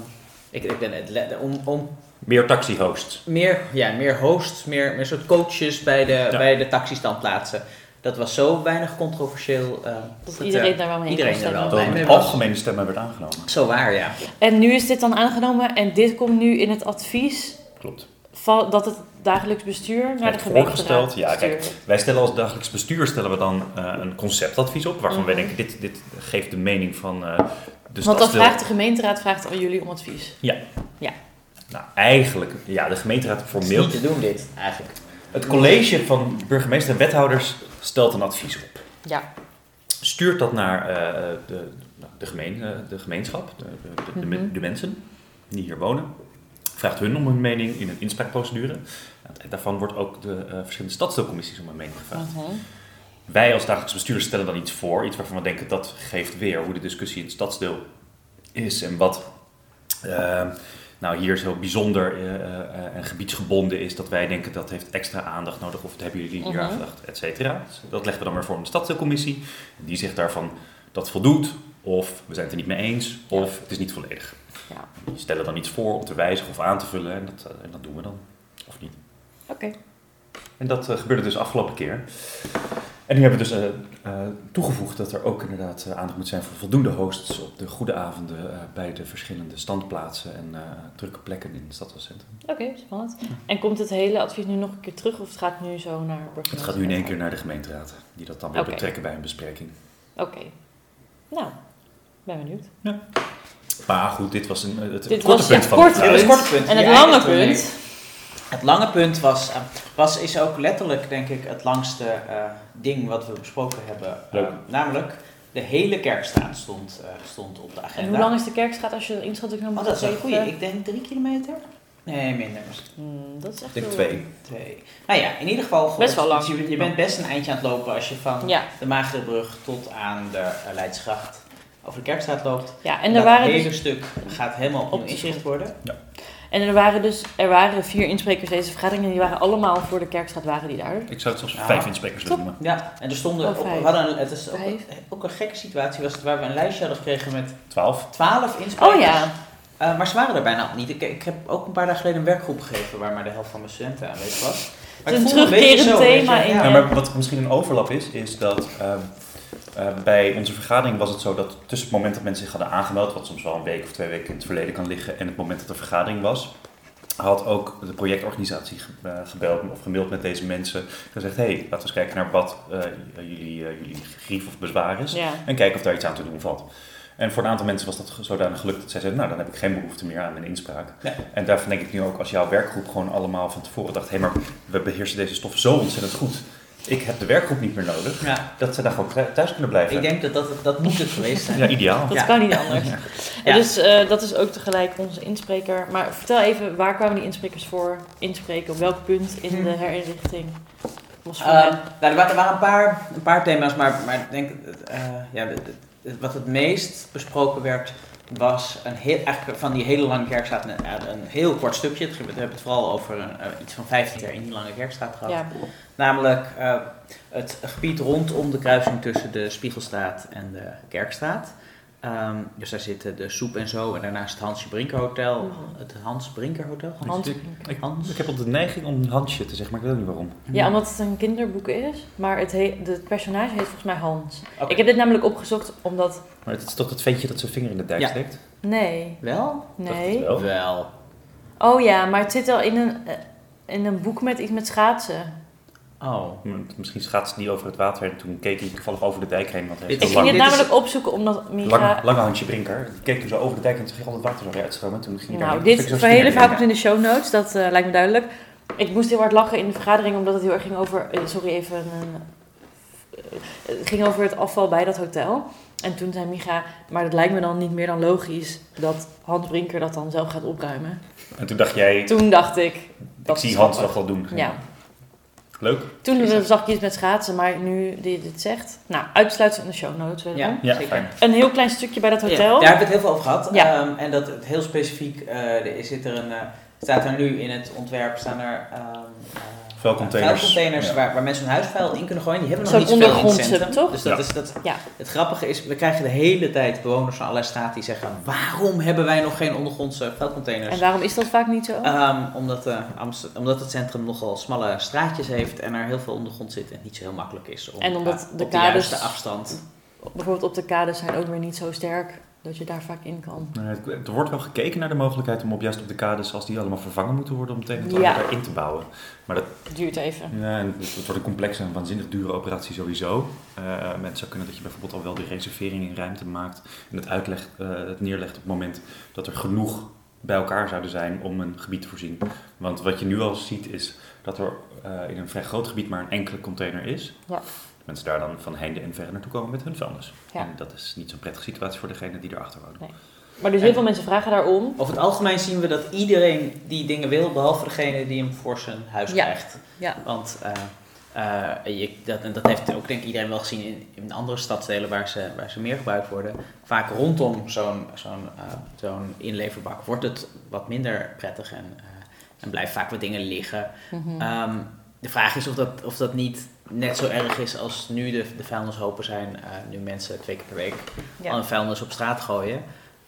Speaker 2: ik, ik ben het, om, om
Speaker 1: Meer taxi-hosts.
Speaker 2: meer, ja, meer hosts, meer, meer soort coaches bij de,
Speaker 1: Ja.
Speaker 2: bij de taxistandplaatsen. Dat was zo weinig controversieel. ehm,
Speaker 4: Dat
Speaker 2: dat,
Speaker 4: iedereen daar wel mee
Speaker 2: iedereen
Speaker 4: kon
Speaker 2: er wel mee was.
Speaker 1: algemene stemmen werd aangenomen.
Speaker 2: Zo waar, ja.
Speaker 4: En nu is dit dan aangenomen en dit komt nu in het advies
Speaker 1: Klopt.
Speaker 4: Dat het dagelijks bestuur naar de gemeenteraad
Speaker 1: voorgesteld, ja, kijk. Wij stellen als dagelijks bestuur stellen we dan eh, een conceptadvies op, waarvan wij
Speaker 4: Mhm.
Speaker 1: denken, dit, dit geeft de mening van eh de
Speaker 4: Want dan vraagt de gemeenteraad vraagt aan jullie om advies.
Speaker 1: Nou, eigenlijk, ja, de gemeenteraad
Speaker 2: Het is
Speaker 1: formeel.
Speaker 2: niet te doen dit, eigenlijk.
Speaker 1: Het college van burgemeester en wethouders stelt een advies op.
Speaker 4: Ja.
Speaker 1: Stuurt dat naar eh, de, de, gemeen, de gemeenschap, de, de, de, de-
Speaker 4: Mhm.
Speaker 1: de mensen die hier wonen. Vraagt hun om hun mening in een inspraakprocedure. Daarvan wordt ook de eh, verschillende stadsdeelcommissies om hun mening gevraagd. Wij als dagelijks bestuur stellen dan iets voor, iets waarvan we denken dat geeft weer hoe de discussie in het stadsdeel is en wat eh, nou hier zo bijzonder eh, en gebiedsgebonden is, dat wij denken dat heeft extra aandacht nodig of dat hebben jullie hier gedacht, et cetera. Dus dat leggen we dan weer voor aan de stadsdeelcommissie. Die zegt daarvan dat voldoet of we zijn het er niet mee eens of het is niet volledig.
Speaker 4: Ja.
Speaker 1: Die stellen dan iets voor om te wijzigen of aan te vullen en dat, eh, en dat doen we dan. Of niet.
Speaker 4: Oké.
Speaker 1: En dat eh, gebeurde dus afgelopen keer. En nu hebben we dus eh, toegevoegd dat er ook inderdaad aandacht moet zijn voor voldoende hosts op de goede avonden eh, bij de verschillende standplaatsen en eh, drukke plekken in het stadscentrum.
Speaker 4: Oké, spannend. En komt het hele advies nu nog een keer terug of het gaat nu zo naar burgemeester?
Speaker 1: Het gaat nu in één keer naar de gemeenteraad, die dat dan weer betrekken bij een bespreking.
Speaker 4: Oké. Nou, ben benieuwd.
Speaker 1: Maar goed, dit was een, het
Speaker 4: Dit
Speaker 1: korte
Speaker 4: was
Speaker 1: punt
Speaker 4: ja,
Speaker 1: van
Speaker 4: kort
Speaker 1: het
Speaker 2: korte punt.
Speaker 4: En het lange punt.
Speaker 2: Het lange punt was, eh, was, is ook letterlijk, denk ik, het langste eh, ding wat we besproken hebben.
Speaker 1: Leuk.
Speaker 2: Eh, namelijk, de hele Kerkstraat stond, eh, stond op de agenda.
Speaker 4: En hoe lang is de kerkstraat als je een inschatting nou
Speaker 2: Oh, dat is een goeie. Ik denk drie kilometer? Nee, minder.
Speaker 4: Hmm, dat is echt
Speaker 1: Ik denk twee.
Speaker 2: Twee. Nou ja, in ieder geval.
Speaker 4: Best wel lang.
Speaker 2: Je, je bent best een eindje aan het lopen als je van
Speaker 4: Ja,
Speaker 2: de Maagdebrug tot aan de Leidsgracht over de Kerkstraat loopt.
Speaker 4: ja, en er waren
Speaker 2: hele
Speaker 4: dus,
Speaker 2: stuk gaat helemaal opnieuw
Speaker 4: Op
Speaker 2: ingericht worden.
Speaker 4: en er waren dus er waren vier insprekers deze vergadering en die waren allemaal voor de kerkstraat waren die daar.
Speaker 1: Ik zou het zelfs
Speaker 2: Ja.
Speaker 1: vijf insprekers willen noemen.
Speaker 2: Ja, en er stonden.
Speaker 4: Oh,
Speaker 2: op, we
Speaker 4: vijf.
Speaker 2: hadden een, het is ook,
Speaker 4: Vijf.
Speaker 2: ook een gekke situatie was het waar we een lijstje hadden gekregen met
Speaker 1: Twaalf.
Speaker 2: 12 insprekers.
Speaker 4: Oh ja,
Speaker 2: Eh, maar ze waren er bijna niet. Ik, ik heb ook een paar dagen geleden een werkgroep gegeven waar maar de helft van mijn studenten aanwezig was. Maar
Speaker 4: Het is
Speaker 2: ik
Speaker 4: een
Speaker 2: beetje
Speaker 4: terugkerend thema
Speaker 2: je,
Speaker 4: in
Speaker 2: ja.
Speaker 1: Ja, maar wat misschien een overlap is, is dat ehm, eh, bij onze vergadering was het zo dat tussen het moment dat mensen zich hadden aangemeld, wat soms wel een week of twee weken in het verleden kan liggen, en het moment dat de vergadering was, had ook de projectorganisatie eh, gebeld of gemaild met deze mensen. Gezegd, hé, hey, laten we eens kijken naar wat eh, jullie, eh, jullie grief of bezwaar is.
Speaker 4: ja.
Speaker 1: En kijken of daar iets aan te doen valt. En voor een aantal mensen was dat zodanig gelukt dat zij zeiden, nou dan heb ik geen behoefte meer aan mijn inspraak.
Speaker 2: Ja.
Speaker 1: En daarvan denk ik nu ook als jouw werkgroep gewoon allemaal van tevoren dacht, hé maar we beheersen deze stof zo ontzettend goed. Ik heb de werkgroep niet meer nodig.
Speaker 2: Ja,
Speaker 1: Dat ze daar gewoon thu- thuis kunnen blijven.
Speaker 2: ik denk dat dat, dat moet het geweest zijn.
Speaker 1: Ja, ideaal.
Speaker 4: Dat
Speaker 2: Ja.
Speaker 4: kan niet anders.
Speaker 1: Ja.
Speaker 4: En
Speaker 2: Ja.
Speaker 4: dus eh, dat is ook tegelijk onze inspreker. Maar vertel even, waar kwamen die insprekers voor inspreken? Op welk punt in
Speaker 2: Hm.
Speaker 4: de herinrichting? Was voor
Speaker 2: Eh, nou, er waren, er waren een, paar, een paar thema's, maar, maar ik denk, eh, ja, wat het meest besproken werd, was een heel, eigenlijk van die hele lange kerkstraat een, een heel kort stukje. We hebben het vooral over een, eh, iets van 15 jaar in die lange kerkstraat gehad.
Speaker 4: ja.
Speaker 2: Namelijk eh, het gebied rondom de kruising tussen de Spiegelstraat en de Kerkstraat. Ehm, dus daar zitten de Soep en Zo en daarnaast het Hansje Brinker Hotel.
Speaker 4: Mhm.
Speaker 2: Het Hans Brinker Hotel?
Speaker 4: Hans-
Speaker 1: Ik, ik,
Speaker 2: Hans?
Speaker 1: ik heb op de neiging om Hansje te zeggen, maar ik weet ook niet waarom.
Speaker 4: ja, omdat het een kinderboek is. Maar het, he- het personage heet volgens mij Hans. Ik heb dit namelijk opgezocht omdat...
Speaker 1: Maar het is toch dat ventje dat zijn vinger in de dijk
Speaker 2: Ja.
Speaker 1: steekt?
Speaker 4: Nee,
Speaker 2: Wel?
Speaker 4: nee.
Speaker 1: Wel.
Speaker 2: Wel.
Speaker 4: Oh ja, maar het zit al in een, eh, in een boek met iets met schaatsen.
Speaker 2: Oh.
Speaker 1: Hm, Misschien schaatste die over het water en toen keek hij toevallig over de dijk heen. Want hij
Speaker 2: Ik
Speaker 4: ging het namelijk opzoeken omdat Micha...
Speaker 1: lange, lange Hansje Brinker. Die keek toen zo over de dijk en toen zag je al het water zo weer uitstromen. Toen ging hij
Speaker 4: Nou, dit voor hele verhaal
Speaker 1: in.
Speaker 4: komt in de show notes, dat eh, lijkt me duidelijk. Ik moest heel hard lachen in de vergadering omdat het heel erg ging over, eh, sorry even, een, eh, het ging over het afval bij dat hotel. En toen zei Micha, maar het lijkt me dan niet meer dan logisch dat Hans Brinker dat dan zelf gaat opruimen.
Speaker 1: En toen dacht jij,
Speaker 4: Toen dacht ik,
Speaker 1: ik
Speaker 4: dat
Speaker 1: zie Hans dat wel doen.
Speaker 4: Ja,
Speaker 1: Leuk.
Speaker 4: toen zag ik iets met schaatsen, maar nu die dit zegt, nou, uitsluiten in de show notes.
Speaker 2: Ja,
Speaker 1: Ja,
Speaker 2: zeker.
Speaker 1: fijn.
Speaker 4: Een heel klein stukje bij dat
Speaker 2: Ja,
Speaker 4: hotel.
Speaker 2: daar hebben we het heel veel over gehad.
Speaker 4: Ja.
Speaker 2: Ehm, en dat het heel specifiek, eh, er zit er een, eh, staat er nu in het ontwerp, staan er ehm, eh,
Speaker 1: Vuilcontainers.
Speaker 2: vuilcontainers
Speaker 1: Ja.
Speaker 2: waar, waar mensen hun huisvuil in kunnen gooien. Die hebben nog niet zoveel in het
Speaker 4: ondergrondse,
Speaker 2: centrum.
Speaker 4: toch?
Speaker 2: Dus dat
Speaker 1: Ja.
Speaker 2: is dat,
Speaker 4: Ja.
Speaker 2: het grappige is, we krijgen de hele tijd bewoners van allerlei straten die zeggen, waarom hebben wij nog geen ondergrondse vuilcontainers?
Speaker 4: En waarom is dat vaak niet zo?
Speaker 2: Ehm, omdat, eh, Amster- omdat het centrum nogal smalle straatjes heeft en er heel veel ondergrond zit en niet zo heel makkelijk is om
Speaker 4: En omdat de
Speaker 2: op de juiste afstand.
Speaker 4: Bijvoorbeeld op de kades zijn ook weer niet zo sterk dat je daar vaak in kan.
Speaker 1: Nou, Er wordt wel gekeken naar de mogelijkheid om op juist op de kades, als die allemaal vervangen moeten worden, om het een en het
Speaker 4: Ja.
Speaker 1: erin te bouwen. Maar dat,
Speaker 4: Het duurt even.
Speaker 1: ja, en het wordt een complexe en waanzinnig dure operatie sowieso. Het zou kunnen dat je bijvoorbeeld al wel de reservering in ruimte maakt en het, uitlegt, eh, het neerlegt op het moment dat er genoeg bij elkaar zouden zijn om een gebied te voorzien. Want wat je nu al ziet is dat er eh, in een vrij groot gebied maar een enkele container is.
Speaker 4: Ja.
Speaker 1: Mensen daar dan van heinde en verre naartoe komen met hun vuilnis.
Speaker 4: Ja.
Speaker 1: En dat is niet zo'n prettige situatie voor degene die erachter wonen.
Speaker 4: Maar dus heel veel mensen vragen daarom.
Speaker 2: Over het algemeen zien we dat iedereen die dingen wil, behalve degene die hem voor zijn huis
Speaker 4: Ja.
Speaker 2: krijgt.
Speaker 4: Ja.
Speaker 2: Want eh, eh, je, dat, en dat heeft ook denk ik iedereen wel gezien in, in andere stadsdelen waar ze, waar ze meer gebruikt worden. Vaak rondom zo'n zo'n eh, zo'n inleverbak wordt het wat minder prettig en, eh, en blijven vaak wat dingen liggen.
Speaker 4: Mhm.
Speaker 2: Ehm, de vraag is of dat, of dat niet net zo erg is als nu de, de vuilnishopen zijn. eh, nu mensen twee keer per week al
Speaker 4: ja.
Speaker 2: een vuilnis op straat gooien.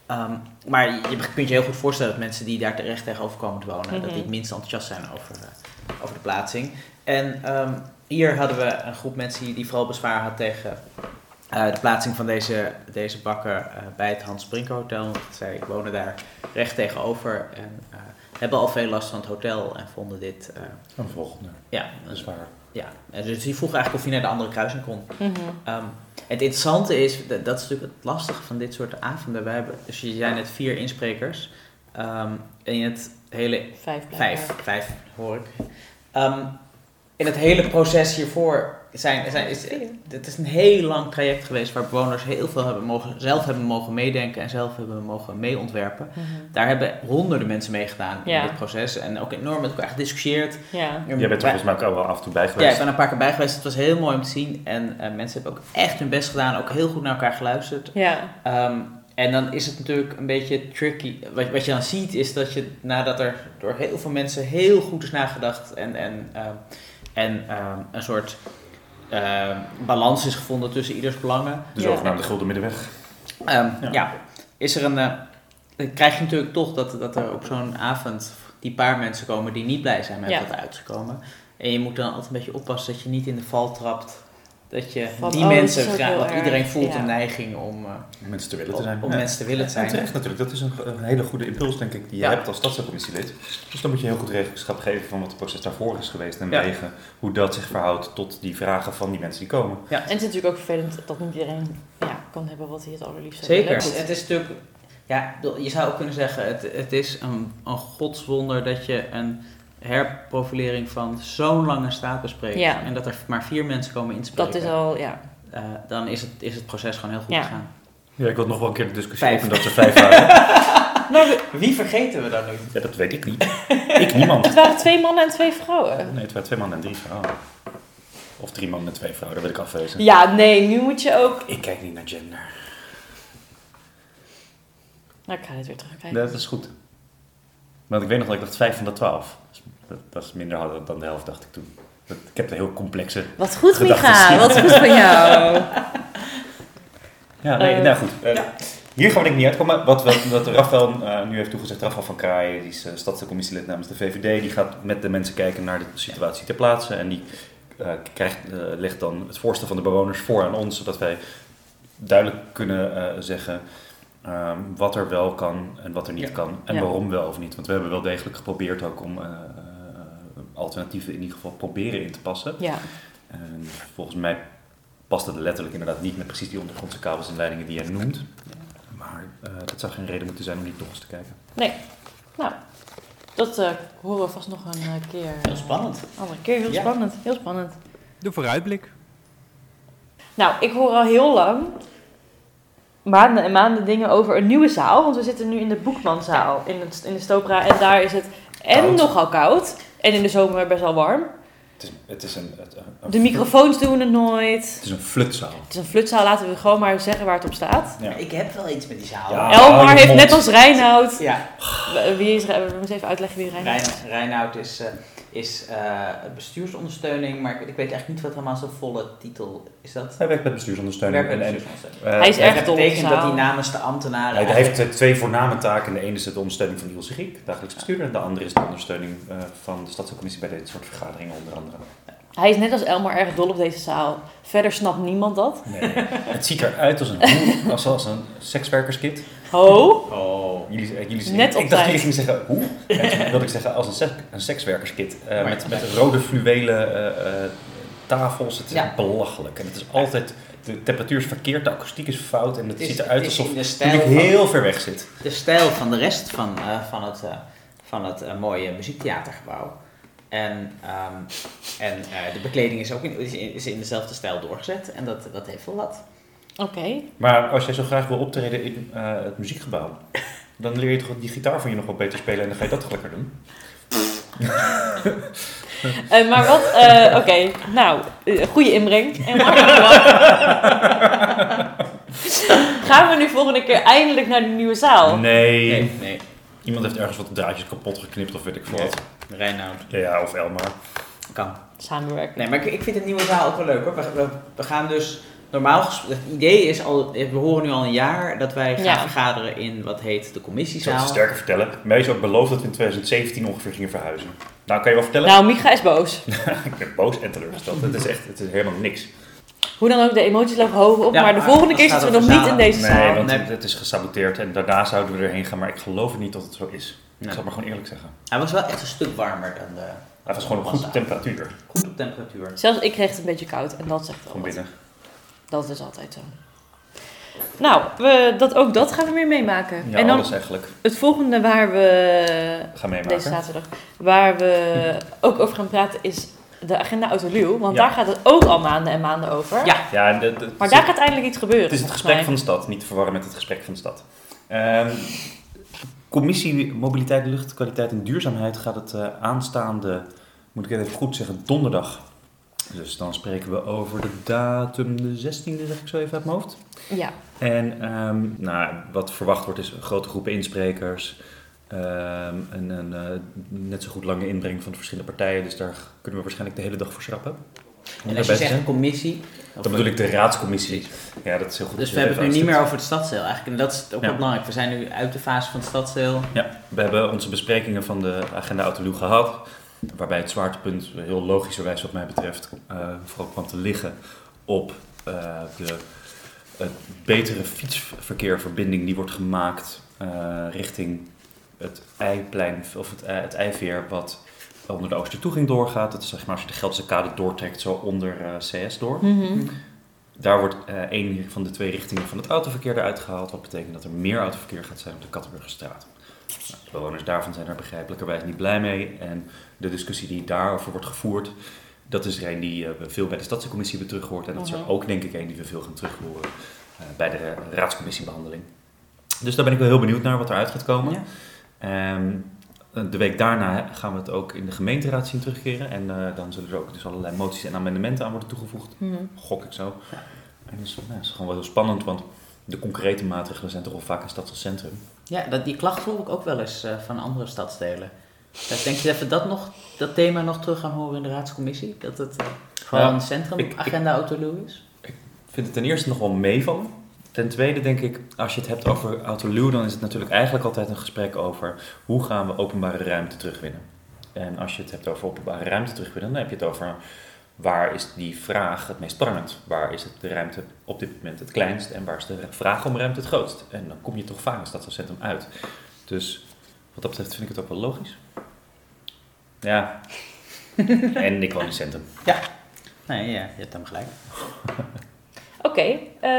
Speaker 2: Ehm, maar je je kunt je heel goed voorstellen dat mensen die daar terecht tegenover komen te wonen, dat die
Speaker 4: Mhm.
Speaker 2: het minst enthousiast zijn over, eh, over de plaatsing. En ehm, hier hadden we een groep mensen die, die vooral bezwaar had tegen eh, de plaatsing van deze, deze bakker eh, bij het Hans Brinker Hotel. Want zij wonen daar recht tegenover en eh, hebben al veel last van het hotel en vonden dit, eh,
Speaker 1: Een volgende.
Speaker 2: ja,
Speaker 1: Dat is waar.
Speaker 2: Ja. Dus die vroegen eigenlijk of hij naar de andere kruising kon. Ehm, het interessante is, dat, dat is natuurlijk het lastige van dit soort avonden. Wij hebben, dus je zijn net vier insprekers. En in het hele
Speaker 4: Vijf
Speaker 2: Vijf,
Speaker 4: blijkbaar.
Speaker 2: vijf hoor ik. Ehm, in het hele proces hiervoor zijn, zijn, is het is een heel lang traject geweest waar bewoners heel veel hebben mogen, zelf hebben mogen meedenken en zelf hebben mogen meeontwerpen.
Speaker 4: Mhm.
Speaker 2: Daar hebben honderden mensen meegedaan in
Speaker 4: Ja.
Speaker 2: dit proces en ook enorm met elkaar gediscussieerd.
Speaker 4: Ja.
Speaker 1: Jij bent er volgens mij ook al wel af en toe bij
Speaker 2: Ja, ik
Speaker 1: geweest.
Speaker 2: ben er een paar keer bij geweest. Het was heel mooi om te zien en eh, mensen hebben ook echt hun best gedaan, ook heel goed naar elkaar geluisterd.
Speaker 4: Ja.
Speaker 2: Ehm, en dan is het natuurlijk een beetje tricky. Wat, wat je dan ziet is dat je nadat er door heel veel mensen heel goed is nagedacht en, en, ehm, en ehm, een soort ehm, balans is gevonden tussen ieders belangen,
Speaker 1: De
Speaker 4: Ja.
Speaker 1: zogenaamde gulden middenweg.
Speaker 2: ehm,
Speaker 1: Ja.
Speaker 2: ja. is er een. eh, dan krijg je natuurlijk toch dat, dat er op zo'n avond die paar mensen komen die niet blij zijn met
Speaker 4: Ja.
Speaker 2: wat er uit is gekomen. En je moet dan altijd een beetje oppassen dat je niet in de val trapt. Dat je
Speaker 4: Van,
Speaker 2: die
Speaker 4: oh,
Speaker 2: mensen
Speaker 4: heel
Speaker 2: want iedereen voelt
Speaker 4: Ja.
Speaker 2: een neiging om, eh,
Speaker 1: Om mensen te willen te zijn.
Speaker 2: om
Speaker 1: Ja.
Speaker 2: mensen te willen te zijn.
Speaker 1: terecht natuurlijk, dat is een, een hele goede impuls denk ik die je
Speaker 2: Ja.
Speaker 1: hebt als stadscommissielid. Dus dan moet je heel goed rekenschap geven van wat het proces daarvoor is geweest en
Speaker 2: Ja.
Speaker 1: wegen hoe dat zich verhoudt tot die vragen van die mensen die komen.
Speaker 2: Ja.
Speaker 4: En het is natuurlijk ook vervelend dat niet iedereen ja, kan hebben wat hij het allerliefst
Speaker 2: Zeker. Het is natuurlijk, ja, je zou ook kunnen zeggen, het, het is een, een godswonder dat je een herprofilering van zo'n lange staat bespreekt.
Speaker 4: Ja.
Speaker 2: En dat er maar vier mensen komen inspreken.
Speaker 4: Dat is al, ja.
Speaker 2: Eh, dan is het, is het proces gewoon heel goed
Speaker 4: Ja.
Speaker 2: gegaan.
Speaker 1: Ja, ik wil nog wel een keer de discussie
Speaker 2: Vijf.
Speaker 1: openen dat ze vijf waren.
Speaker 2: Nou, wie vergeten we dan nu?
Speaker 1: ja, dat weet ik niet. Ik niemand.
Speaker 4: Het waren twee mannen en twee vrouwen.
Speaker 1: Nee, het waren twee mannen en drie vrouwen. Of drie mannen en twee vrouwen, dat wil ik afwezen.
Speaker 4: Ja, nee, nu moet je ook...
Speaker 1: Ik kijk niet naar gender.
Speaker 4: Nou, ik ga dit weer terugkijken.
Speaker 1: Dat is goed. Want ik weet nog dat ik dacht vijf van de twaalf. Dat, dat is minder hard dan de helft, dacht ik toen. Dat- Ik heb een heel complexe...
Speaker 4: Wat goed, Micha. Wat goed van jou.
Speaker 1: Ja, nee,
Speaker 4: Eh,
Speaker 1: nou goed. Eh, Hier gaan we denk ik niet uitkomen. Wat, wat, wat Rafael eh, nu heeft toegezegd, Rafael van Kraaien, die is uh, stadscommissielid namens de VVD. Die gaat met de mensen kijken naar de situatie ter plaatse. En die eh, krijgt, eh, legt dan het voorstel van de bewoners voor aan ons, zodat wij duidelijk kunnen eh, zeggen ehm, wat er wel kan en wat er niet
Speaker 2: Ja.
Speaker 1: kan. En
Speaker 4: Ja.
Speaker 1: waarom wel of niet. Want we hebben wel degelijk geprobeerd ook om eh, eh, alternatieven in ieder geval proberen in te passen.
Speaker 4: Ja.
Speaker 1: En volgens mij past het letterlijk inderdaad niet met precies die ondergrondse kabels en leidingen die jij noemt. Maar eh, dat zou geen reden moeten zijn om niet nog eens te kijken.
Speaker 4: Nee. Nou, dat eh, horen we vast nog een keer.
Speaker 2: Heel spannend.
Speaker 4: Andere keer. Heel
Speaker 2: Ja.
Speaker 4: spannend. Heel spannend.
Speaker 3: De vooruitblik.
Speaker 4: Nou, ik hoor al heel lang maanden en maanden dingen over een nieuwe zaal. Want we zitten nu in de Boekmanzaal in, het, in de Stopra. En daar is het en
Speaker 1: Koud.
Speaker 4: nogal koud. En in de zomer best wel warm.
Speaker 1: Het is, het is een, het, een-
Speaker 4: De microfoons doen het nooit.
Speaker 1: Het is een flutzaal.
Speaker 4: Het is een flutzaal. Laten we gewoon maar zeggen waar het op staat.
Speaker 1: Ja.
Speaker 2: Ik heb wel iets met die zaal.
Speaker 1: Ja.
Speaker 4: Elmar heeft
Speaker 1: mond.
Speaker 4: net als Reinoud...
Speaker 2: Ja,
Speaker 4: Wie is, we moeten even uitleggen wie Reinoud is.
Speaker 2: Rein, Reinoud is, eh, is eh, bestuursondersteuning, maar ik, ik weet eigenlijk niet wat helemaal zijn volle titel is. Dat?
Speaker 1: Hij werkt met bestuursundersteuning.
Speaker 2: Werk bij
Speaker 1: En- en,
Speaker 2: bestuursondersteuning.
Speaker 1: eh,
Speaker 4: Hij is
Speaker 2: dat
Speaker 4: op
Speaker 2: betekent dat
Speaker 4: zaal.
Speaker 2: hij namens de ambtenaren...
Speaker 1: Hij
Speaker 2: eigenlijk-
Speaker 1: heeft twee voorname taken. De ene is de ondersteuning van Ilse Giek, dagelijks bestuurder. En de andere is de ondersteuning eh, van de stadscommissie bij dit soort vergaderingen onder andere.
Speaker 4: Hij is net als Elmar erg dol op deze zaal. Verder snapt niemand dat.
Speaker 1: Nee. het ziet eruit als een, als, als een sekswerkerskit.
Speaker 4: Ho!
Speaker 2: Oh.
Speaker 1: Jullie, eh, jullie,
Speaker 4: Net
Speaker 1: ik,
Speaker 4: op
Speaker 1: ik dacht
Speaker 4: tijd.
Speaker 1: jullie gingen zeggen hoe? En toen wilde ik zeggen als een, seks, een sekswerkerskit. eh,
Speaker 2: Maar-
Speaker 1: met, met rode fluwelen eh, eh, tafels. Het is
Speaker 2: Ja.
Speaker 1: belachelijk. En het is altijd, de temperatuur is verkeerd, de akoestiek is fout. En het,
Speaker 2: Het is-
Speaker 1: ziet eruit
Speaker 2: het is
Speaker 1: alsof
Speaker 2: in de
Speaker 1: toen
Speaker 2: stijl
Speaker 1: ik
Speaker 2: van-
Speaker 1: heel ver weg zit.
Speaker 2: De stijl van de rest van, eh, van het, eh, van het eh, mooie muziektheatergebouw. En, ehm, en eh, de bekleding is ook in, is in- is in dezelfde stijl doorgezet. En dat, dat heeft wel wat.
Speaker 4: Oké.
Speaker 1: Maar als jij zo graag wil optreden in eh, het muziekgebouw, dan leer je toch die gitaar van je nog wat beter spelen en dan ga je dat toch lekker doen.
Speaker 4: Eh, maar wat... eh, Oké, nou, goede inbreng. Elmar. Gaan we nu volgende keer eindelijk naar de nieuwe zaal?
Speaker 1: Nee.
Speaker 2: Nee, nee.
Speaker 1: Iemand heeft ergens wat draadjes kapot geknipt of weet ik veel wat.
Speaker 2: Reinoud.
Speaker 1: Ja, ja, of Elmar.
Speaker 2: Kan.
Speaker 4: Samenwerken.
Speaker 2: Nee, maar ik, ik vind het nieuwe zaal ook wel leuk hoor. We, we, we gaan dus normaal het idee is al, we horen nu al een jaar dat wij gaan
Speaker 4: Ja.
Speaker 2: vergaderen in wat heet de
Speaker 1: Ik zal
Speaker 2: commissiezaal.
Speaker 1: het je sterker vertellen. Mij is ook beloofd dat we in 2017 ongeveer gingen verhuizen. Nou, kan je wel vertellen?
Speaker 4: Nou, Micha is boos.
Speaker 1: ik ben boos en teleurgesteld. Het is echt het is helemaal niks.
Speaker 4: Hoe dan ook, de emoties lopen hoog op.
Speaker 2: Ja,
Speaker 4: maar de
Speaker 2: maar
Speaker 4: volgende keer zitten we nog niet in deze
Speaker 1: Nee,
Speaker 4: zaal.
Speaker 1: want
Speaker 2: Nee.
Speaker 1: het, het is gesaboteerd en daarna zouden we erheen gaan. Maar ik geloof het niet dat het zo is. Ik zal het maar gewoon eerlijk zeggen.
Speaker 2: Hij was wel echt een stuk warmer dan de...
Speaker 1: Het was gewoon een goede temperatuur.
Speaker 2: Goed op temperatuur.
Speaker 4: Zelfs ik kreeg het een beetje koud en dat zegt al wat.
Speaker 1: binnen.
Speaker 4: Dat is altijd zo. Nou, we, dat, ook dat gaan we weer meemaken.
Speaker 1: Ja,
Speaker 4: en dan
Speaker 1: alles eigenlijk.
Speaker 4: het volgende waar we
Speaker 1: Gaan meemaken.
Speaker 4: deze zaterdag, waar we ook over gaan praten is de agenda Autoluw. Want
Speaker 1: Ja.
Speaker 4: daar gaat het ook al maanden en maanden over.
Speaker 2: Ja.
Speaker 1: Ja, en de- de-
Speaker 4: Maar
Speaker 1: het,
Speaker 4: daar gaat eindelijk iets gebeuren.
Speaker 1: het is het gesprek
Speaker 4: mij.
Speaker 1: van de stad, niet te verwarren met het gesprek van de stad. Ehm, commissie Mobiliteit, Luchtkwaliteit en Duurzaamheid gaat het eh, aanstaande, moet ik het even goed zeggen, donderdag. Dus dan spreken we over de datum de 16e, zeg ik zo even uit mijn hoofd.
Speaker 4: Ja,
Speaker 1: En ehm, nou, wat verwacht wordt is een grote groep insprekers. ehm, een, een eh, net zo goed lange inbreng van de verschillende partijen. Dus daar kunnen we waarschijnlijk de hele dag voor schrappen.
Speaker 2: En als
Speaker 1: daarbij
Speaker 2: je zegt een commissie...
Speaker 1: Dan bedoel ik de raadscommissie. Ja, dat is heel goed.
Speaker 2: Dus we hebben het nu niet meer over het stadsdeel eigenlijk. En dat is ook
Speaker 1: Ja.
Speaker 2: wel belangrijk. We zijn nu uit de fase van het stadsdeel.
Speaker 1: Ja, we hebben onze besprekingen van de agenda Autoluw gehad. Waarbij het zwaartepunt heel logischerwijs wat mij betreft eh, vooral kwam te liggen op eh, de het betere fietsverkeerverbinding die wordt gemaakt eh, richting het Eiplein of het, het Eiveer wat onder de Oostertoeging doorgaat. Dat is zeg maar als je de Gelderse kade doortrekt zo onder eh, CS door.
Speaker 4: Mhm.
Speaker 1: Daar wordt eh één van de twee richtingen van het autoverkeer eruit gehaald. Wat betekent dat er meer autoverkeer gaat zijn op de Kattenburgerstraat. Nou, de bewoners daarvan zijn er begrijpelijkerwijs niet blij mee. En de discussie die daarover wordt gevoerd, dat is er een die eh, we veel bij de stadscommissie hebben teruggehoord. En dat is er
Speaker 4: Mhm.
Speaker 1: ook denk ik een die we veel gaan terughoren eh, bij de eh, raadscommissiebehandeling. Dus daar ben ik wel heel benieuwd naar wat eruit gaat komen.
Speaker 2: Ja.
Speaker 1: Ehm, de week daarna gaan we het ook in de gemeenteraad zien terugkeren. En eh, dan zullen er ook dus allerlei moties en amendementen aan worden toegevoegd.
Speaker 4: Mhm.
Speaker 1: Gok ik zo. En dat is, nou, dat is gewoon wel heel spannend, want de concrete maatregelen zijn toch wel vaak in stadscentrum.
Speaker 2: Ja, dat, die klacht hoor ik ook wel eens eh, van andere stadsdelen. Dus denk je dat we dat, nog, dat thema nog terug gaan horen in de raadscommissie? Dat het eh, gewoon
Speaker 1: Ja,
Speaker 2: een centrum
Speaker 1: ik- ik-
Speaker 2: agenda Autoluw is?
Speaker 1: Ik vind het ten eerste nog wel meevallen. Ten tweede denk ik, als je het hebt over Autoluw, dan is het natuurlijk eigenlijk altijd een gesprek over hoe gaan we openbare ruimte terugwinnen. En als je het hebt over openbare ruimte terugwinnen, dan heb je het over waar is die vraag het meest prangend? Waar is het de ruimte op dit moment het kleinst en waar is de vraag om ruimte het grootst? En dan kom je toch vaak in stadscentrum uit. Dus wat dat betreft vind ik het ook wel logisch. Ja. en ik woon in het centrum.
Speaker 2: Nee, ja, je hebt hem gelijk.
Speaker 4: Oké, eh,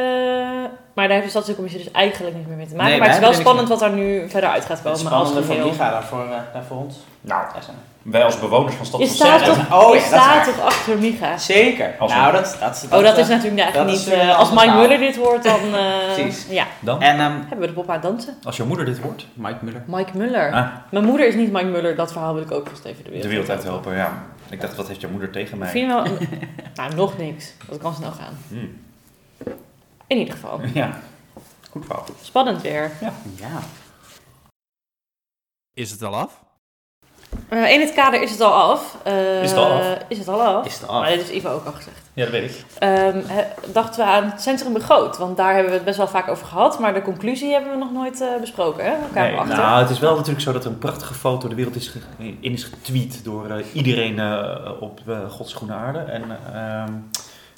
Speaker 4: maar daar heeft de stadscommissie dus eigenlijk niet meer mee te maken.
Speaker 2: Nee,
Speaker 4: maar het is wel spannend wat er nu verder uit gaat
Speaker 2: Het
Speaker 4: komen. als
Speaker 2: spannende van
Speaker 4: geheel.
Speaker 2: wie gaat daar voor, eh, daar voor ons?
Speaker 1: Nou,
Speaker 2: Daar
Speaker 1: wij als bewoners van Stad
Speaker 4: Je staat toch,
Speaker 2: Oh
Speaker 4: je
Speaker 2: ja, dat
Speaker 4: staat toch achter Micha?
Speaker 2: we. Zeker.
Speaker 1: Als
Speaker 2: nou,
Speaker 1: een-
Speaker 2: dat, dat,
Speaker 4: Oh, dat is natuurlijk eigenlijk
Speaker 2: dat
Speaker 4: niet... eh, als Mike. Muller dit hoort, dan... eh,
Speaker 2: Precies.
Speaker 4: Ja,
Speaker 1: Dan,
Speaker 2: En ehm,
Speaker 4: hebben we de pop aan het dansen.
Speaker 1: als jouw moeder dit hoort,
Speaker 2: Mike Muller.
Speaker 4: Mike Muller.
Speaker 1: ah,
Speaker 4: Mijn moeder is niet Mike Muller, dat verhaal wil ik ook vast even de wereld,
Speaker 1: de wereld uit helpen, ja. Ik dacht, wat heeft jouw moeder tegen
Speaker 4: Ik
Speaker 1: mij?
Speaker 4: vind wel... nou, nog niks. Dat kan snel gaan.
Speaker 1: Hmm.
Speaker 4: In ieder geval.
Speaker 1: Ja, goed verhaal.
Speaker 4: Spannend weer.
Speaker 2: Ja.
Speaker 3: Is het al af?
Speaker 4: Eh, in het kader is het al af. Eh,
Speaker 1: Is het al af?
Speaker 4: Is het al af?
Speaker 2: Is het af?
Speaker 4: Maar dit is Ivo ook al gezegd.
Speaker 1: Ja, dat weet ik.
Speaker 4: Ehm, he- dachten we aan het centrum begroot. Want daar hebben we het best wel vaak over gehad. Maar de conclusie hebben we nog nooit eh, besproken. Hè?
Speaker 1: Nee,
Speaker 4: achter.
Speaker 1: nou, het is wel natuurlijk zo dat er een prachtige foto de wereld is ge- in is getweet door eh, iedereen eh, op uh, Gods groene aarde. En ehm,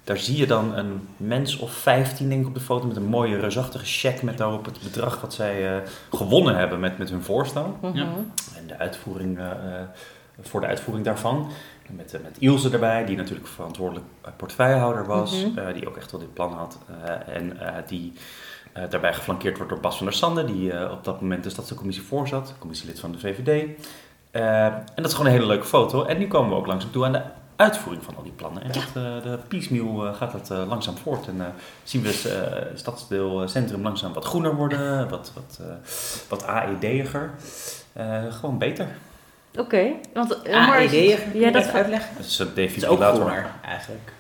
Speaker 1: daar zie je dan een mens of 15 denk ik op de foto met een mooie reusachtige cheque met daarop het bedrag wat zij eh, gewonnen hebben met, met hun voorstel.
Speaker 4: Mhm.
Speaker 2: Ja.
Speaker 1: En de uitvoering, eh, eh, voor de uitvoering daarvan. Met, met Ilse erbij, die natuurlijk verantwoordelijk eh, portefeuillehouder was.
Speaker 4: Mhm.
Speaker 1: eh, die ook echt wel dit plan had. eh, en eh, die eh, daarbij geflankeerd wordt door Bas van der Sande, die eh, op dat moment de stadscommissie voorzat. Commissielid van de VVD. Eh, en dat is gewoon een hele leuke foto. En nu komen we ook langzaam toe aan de uitvoering van al die plannen. En dat, eh, de piecemeal eh, gaat dat eh, langzaam voort. En eh, zien we het eh, stadsdeel eh, centrum langzaam wat groener worden, wat, wat, eh, wat AED'iger. Eh, gewoon beter.
Speaker 4: Oké. Want, maar-
Speaker 2: AED,
Speaker 4: Ja, dat
Speaker 2: uitleggen.
Speaker 1: Dat is een
Speaker 2: Het
Speaker 1: defibrillator.
Speaker 2: groener, eigenlijk.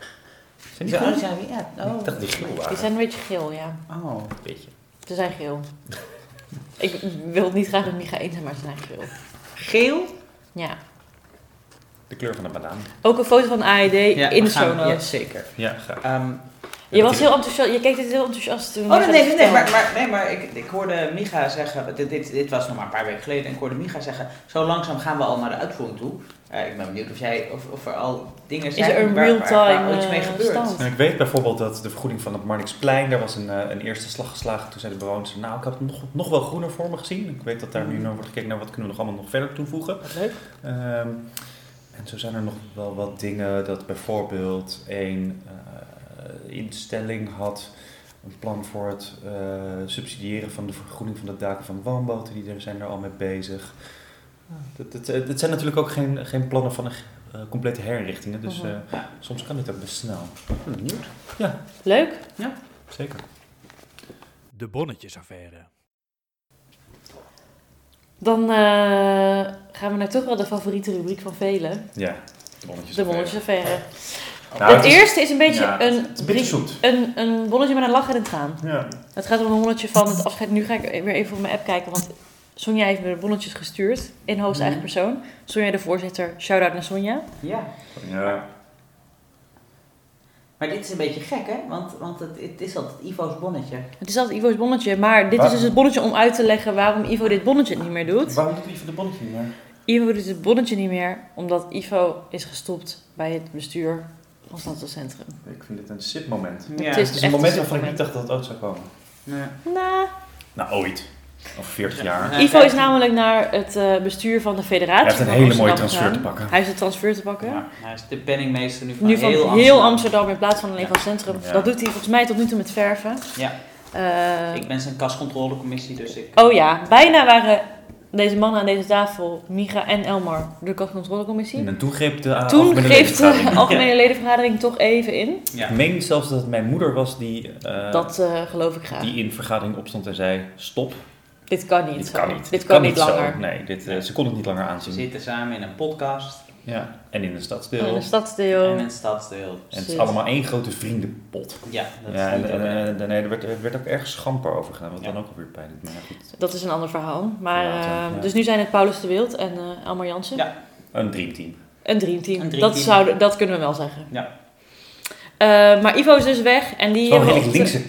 Speaker 1: Zijn die groen?
Speaker 2: zijn ja, oh.
Speaker 1: Ik dacht dat die geel
Speaker 4: Die zijn een beetje geel, ja.
Speaker 2: Oh.
Speaker 1: Beetje.
Speaker 4: Ze zijn geel. Ik wil niet graag met Micha eens zijn, maar ze zijn geel.
Speaker 2: Geel?
Speaker 4: Ja.
Speaker 1: De kleur van de banaan.
Speaker 4: Ook een foto van AED
Speaker 2: Ja,
Speaker 4: in de show
Speaker 2: Ja, zeker.
Speaker 1: Ja, graag.
Speaker 2: Ehm,
Speaker 4: Je was heel enthousiast, je keek dit heel enthousiast toen.
Speaker 2: Oh nee, nee, nee, maar, maar, nee, maar ik, ik hoorde Micha zeggen, dit, dit, dit was nog maar een paar weken geleden, en ik hoorde Micha zeggen, zo langzaam gaan we al naar de uitvoering toe. Eh, ik ben benieuwd of, jij, of, of er al dingen
Speaker 4: Is
Speaker 2: zijn
Speaker 4: er een
Speaker 2: waar, waar, waar
Speaker 4: real-time
Speaker 2: iets mee
Speaker 4: eh,
Speaker 2: gebeurt.
Speaker 4: stand?
Speaker 1: En ik weet bijvoorbeeld dat de vergoeding van het Marnixplein, daar was een, eh, een eerste slag geslagen. Toen zeiden de bewoners, nou ik had het nog, nog wel groener voor me gezien. Ik weet dat daar nu naar wordt gekeken naar wat kunnen we nog allemaal nog verder toevoegen.
Speaker 4: Wat leuk.
Speaker 1: Ehm, en zo zijn er nog wel wat dingen dat bijvoorbeeld een eh, instelling had een plan voor het eh, subsidiëren van de vergroening van de daken van woonboten. Die er zijn er al mee bezig. Het, het, het, het zijn natuurlijk ook geen, geen plannen van een eh, complete herinrichtingen. Dus
Speaker 4: Mhm.
Speaker 1: eh, soms kan dit ook best snel.
Speaker 2: Ik ben benieuwd.
Speaker 4: Leuk.
Speaker 1: Zeker.
Speaker 3: De bonnetjesaffaire.
Speaker 4: Dan eh, gaan we naar toch wel de favoriete rubriek van velen.
Speaker 1: Ja, de bonnetjes.
Speaker 4: De.
Speaker 1: Nou,
Speaker 4: het
Speaker 1: het is-
Speaker 4: eerste is een beetje
Speaker 1: ja,
Speaker 4: een,
Speaker 1: een beetje
Speaker 4: een, een bonnetje met een lach en een traan.
Speaker 1: Ja.
Speaker 4: Het gaat om een bonnetje van het afscheid. Nu ga ik weer even op mijn app kijken, want Sonja heeft me de bonnetjes gestuurd in hoogste eigen
Speaker 2: Mhm.
Speaker 4: persoon. Sonja de voorzitter, shout-out naar Sonja.
Speaker 2: Ja,
Speaker 1: ja.
Speaker 2: Maar dit is een beetje gek hè, want, want het, het is altijd Ivo's bonnetje.
Speaker 4: Het is altijd Ivo's bonnetje, maar dit is dus het bonnetje om uit te leggen waarom Ivo dit bonnetje niet meer doet.
Speaker 1: Waarom doet Ivo de bonnetje niet meer?
Speaker 4: Ivo doet het bonnetje niet meer, omdat Ivo is gestopt bij het bestuur van Stadscentrum.
Speaker 1: Ik vind dit een sip-moment.
Speaker 2: Ja.
Speaker 4: Het
Speaker 1: Het
Speaker 4: is echt
Speaker 1: een moment waarvan ik
Speaker 4: moment.
Speaker 1: niet dacht dat het ooit zou komen.
Speaker 2: Ja.
Speaker 4: Nou,
Speaker 1: Nou, ooit. Over 40 jaar.
Speaker 2: Ja.
Speaker 4: Ivo is namelijk naar het eh, bestuur van de federatie.
Speaker 1: Hij heeft een
Speaker 4: van
Speaker 1: hele
Speaker 4: Amsterdam
Speaker 1: mooie transfer te pakken.
Speaker 4: Hij heeft de transfer te pakken.
Speaker 2: Ja, hij is de penningmeester nu van,
Speaker 4: nu van
Speaker 2: heel,
Speaker 4: heel,
Speaker 2: Amsterdam.
Speaker 4: Amsterdam. in plaats van alleen van het centrum.
Speaker 1: Ja.
Speaker 4: Dat doet hij volgens mij tot nu toe met verven.
Speaker 2: Ja,
Speaker 4: Eh,
Speaker 2: ik ben zijn kascontrolecommissie, dus ik...
Speaker 4: oh ja, bijna waren deze mannen aan deze tafel, Micha en Elmar, de kostcontrolecommissie.
Speaker 1: En toen greep de uh,
Speaker 4: Toen
Speaker 1: algemene
Speaker 4: greep de
Speaker 1: ledenvergadering.
Speaker 4: algemene ledenvergadering toch even in.
Speaker 2: Ja.
Speaker 1: Ik meen zelfs dat het mijn moeder was die, eh,
Speaker 4: Dat eh, geloof ik graag.
Speaker 1: die in vergadering opstond en zei: Stop,
Speaker 4: Dit kan niet.
Speaker 1: dit kan niet.
Speaker 4: Dit kan, niet
Speaker 1: zo.
Speaker 4: langer.
Speaker 1: Nee, dit, eh, ze kon het niet langer
Speaker 2: Ze
Speaker 1: aanzien.
Speaker 2: zitten samen in een podcast
Speaker 1: Ja. En in de
Speaker 4: In
Speaker 1: stadsdeel.
Speaker 4: de stadsdeel.
Speaker 2: en in het stadsdeel.
Speaker 1: En het is allemaal één grote vriendenpot.
Speaker 2: Ja, dat
Speaker 1: Ja,
Speaker 2: is
Speaker 1: en,
Speaker 2: niet
Speaker 1: en, nee, er werd, er werd ook erg schamper over gedaan, wat
Speaker 2: Ja.
Speaker 1: dan ook alweer pijn doet. Maar goed.
Speaker 4: Dat is een ander verhaal. Maar, eh,
Speaker 1: ja.
Speaker 4: Dus nu zijn het Paulus de Wild en eh Elmar Jansen.
Speaker 2: Ja.
Speaker 1: Een dreamteam.
Speaker 4: Een dreamteam.
Speaker 2: Een dreamteam.
Speaker 4: Dat, zou, dat kunnen we wel zeggen.
Speaker 2: Ja.
Speaker 4: Eh, maar Ivo is dus weg en die...
Speaker 1: Een hele
Speaker 4: we-
Speaker 1: linkse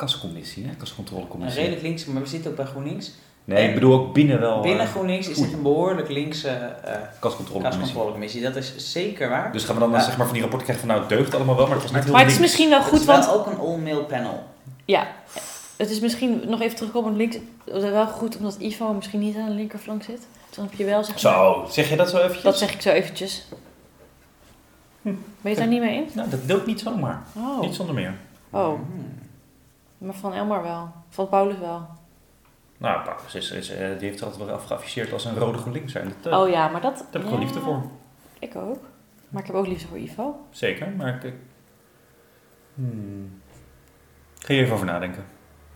Speaker 1: kascommissie, hè?
Speaker 2: Een
Speaker 1: Kascontrolecommissie.
Speaker 2: redelijk links, maar we zitten ook bij GroenLinks.
Speaker 1: Nee, ik bedoel ook binnen wel.
Speaker 2: Binnen
Speaker 1: eh,
Speaker 2: GroenLinks is het een behoorlijk linkse eh
Speaker 1: kascontrolecommissie.
Speaker 2: kascontrolecommissie. Dat is zeker waar.
Speaker 1: Dus gaan we dan
Speaker 2: Ja.
Speaker 1: zeg maar van die rapporten krijgen van nou het deugt allemaal wel, maar het was niet heel
Speaker 4: Maar het is misschien wel
Speaker 2: Het
Speaker 4: goed,
Speaker 2: is wel
Speaker 4: want
Speaker 2: ook een all-mail panel.
Speaker 4: ja, het is misschien nog even terugkomen op links. Het is wel goed omdat Ivo misschien niet aan de linkerflank zit. Dan heb je wel zeg maar-
Speaker 1: Zo, zeg je dat zo eventjes?
Speaker 4: Dat zeg ik zo eventjes. Ben je het daar niet mee eens?
Speaker 1: Nou, dat doe ik niet zomaar.
Speaker 4: Oh.
Speaker 1: Niet zonder meer.
Speaker 4: oh,
Speaker 2: Hmm.
Speaker 4: Maar van Elmar wel. Van Paulus wel.
Speaker 1: Nou, Paulus is, is, eh, die heeft er altijd wel afgeafficheerd als een rode GroenLinkser. En dat, eh,
Speaker 4: Oh ja, maar dat...
Speaker 1: daar heb ik
Speaker 4: ja,
Speaker 1: gewoon liefde voor.
Speaker 4: Ik ook. Maar ik heb ook liefde voor Ivo.
Speaker 1: Zeker, maar ik... ik- Hmm. Ga je even over nadenken.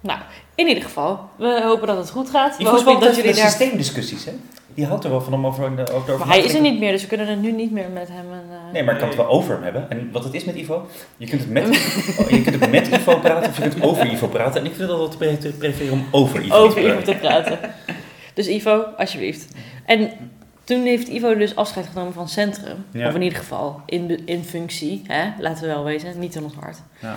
Speaker 4: Nou, in ieder geval, we hopen dat het goed gaat. We
Speaker 1: Ivo
Speaker 4: hopen dat jullie daar...
Speaker 1: systeemdiscussies, hè? Die houdt er wel van om over, over, over
Speaker 4: Maar hij is er niet meer, dus we kunnen het nu niet meer met hem... eh,
Speaker 1: Nee, maar ik kan het wel over hem hebben. En wat het is met Ivo, je kunt het met, oh, je kunt het met Ivo praten of je kunt over Ivo praten. En ik vind het altijd prefereren om over Ivo
Speaker 4: over
Speaker 1: te
Speaker 4: Ivo
Speaker 1: praten.
Speaker 4: te praten. Dus Ivo, alsjeblieft. En toen heeft Ivo dus afscheid genomen van Centrum.
Speaker 1: Ja.
Speaker 4: Of in ieder geval in, in functie, hè? laten we wel wezen, niet in ons hart.
Speaker 1: Ja.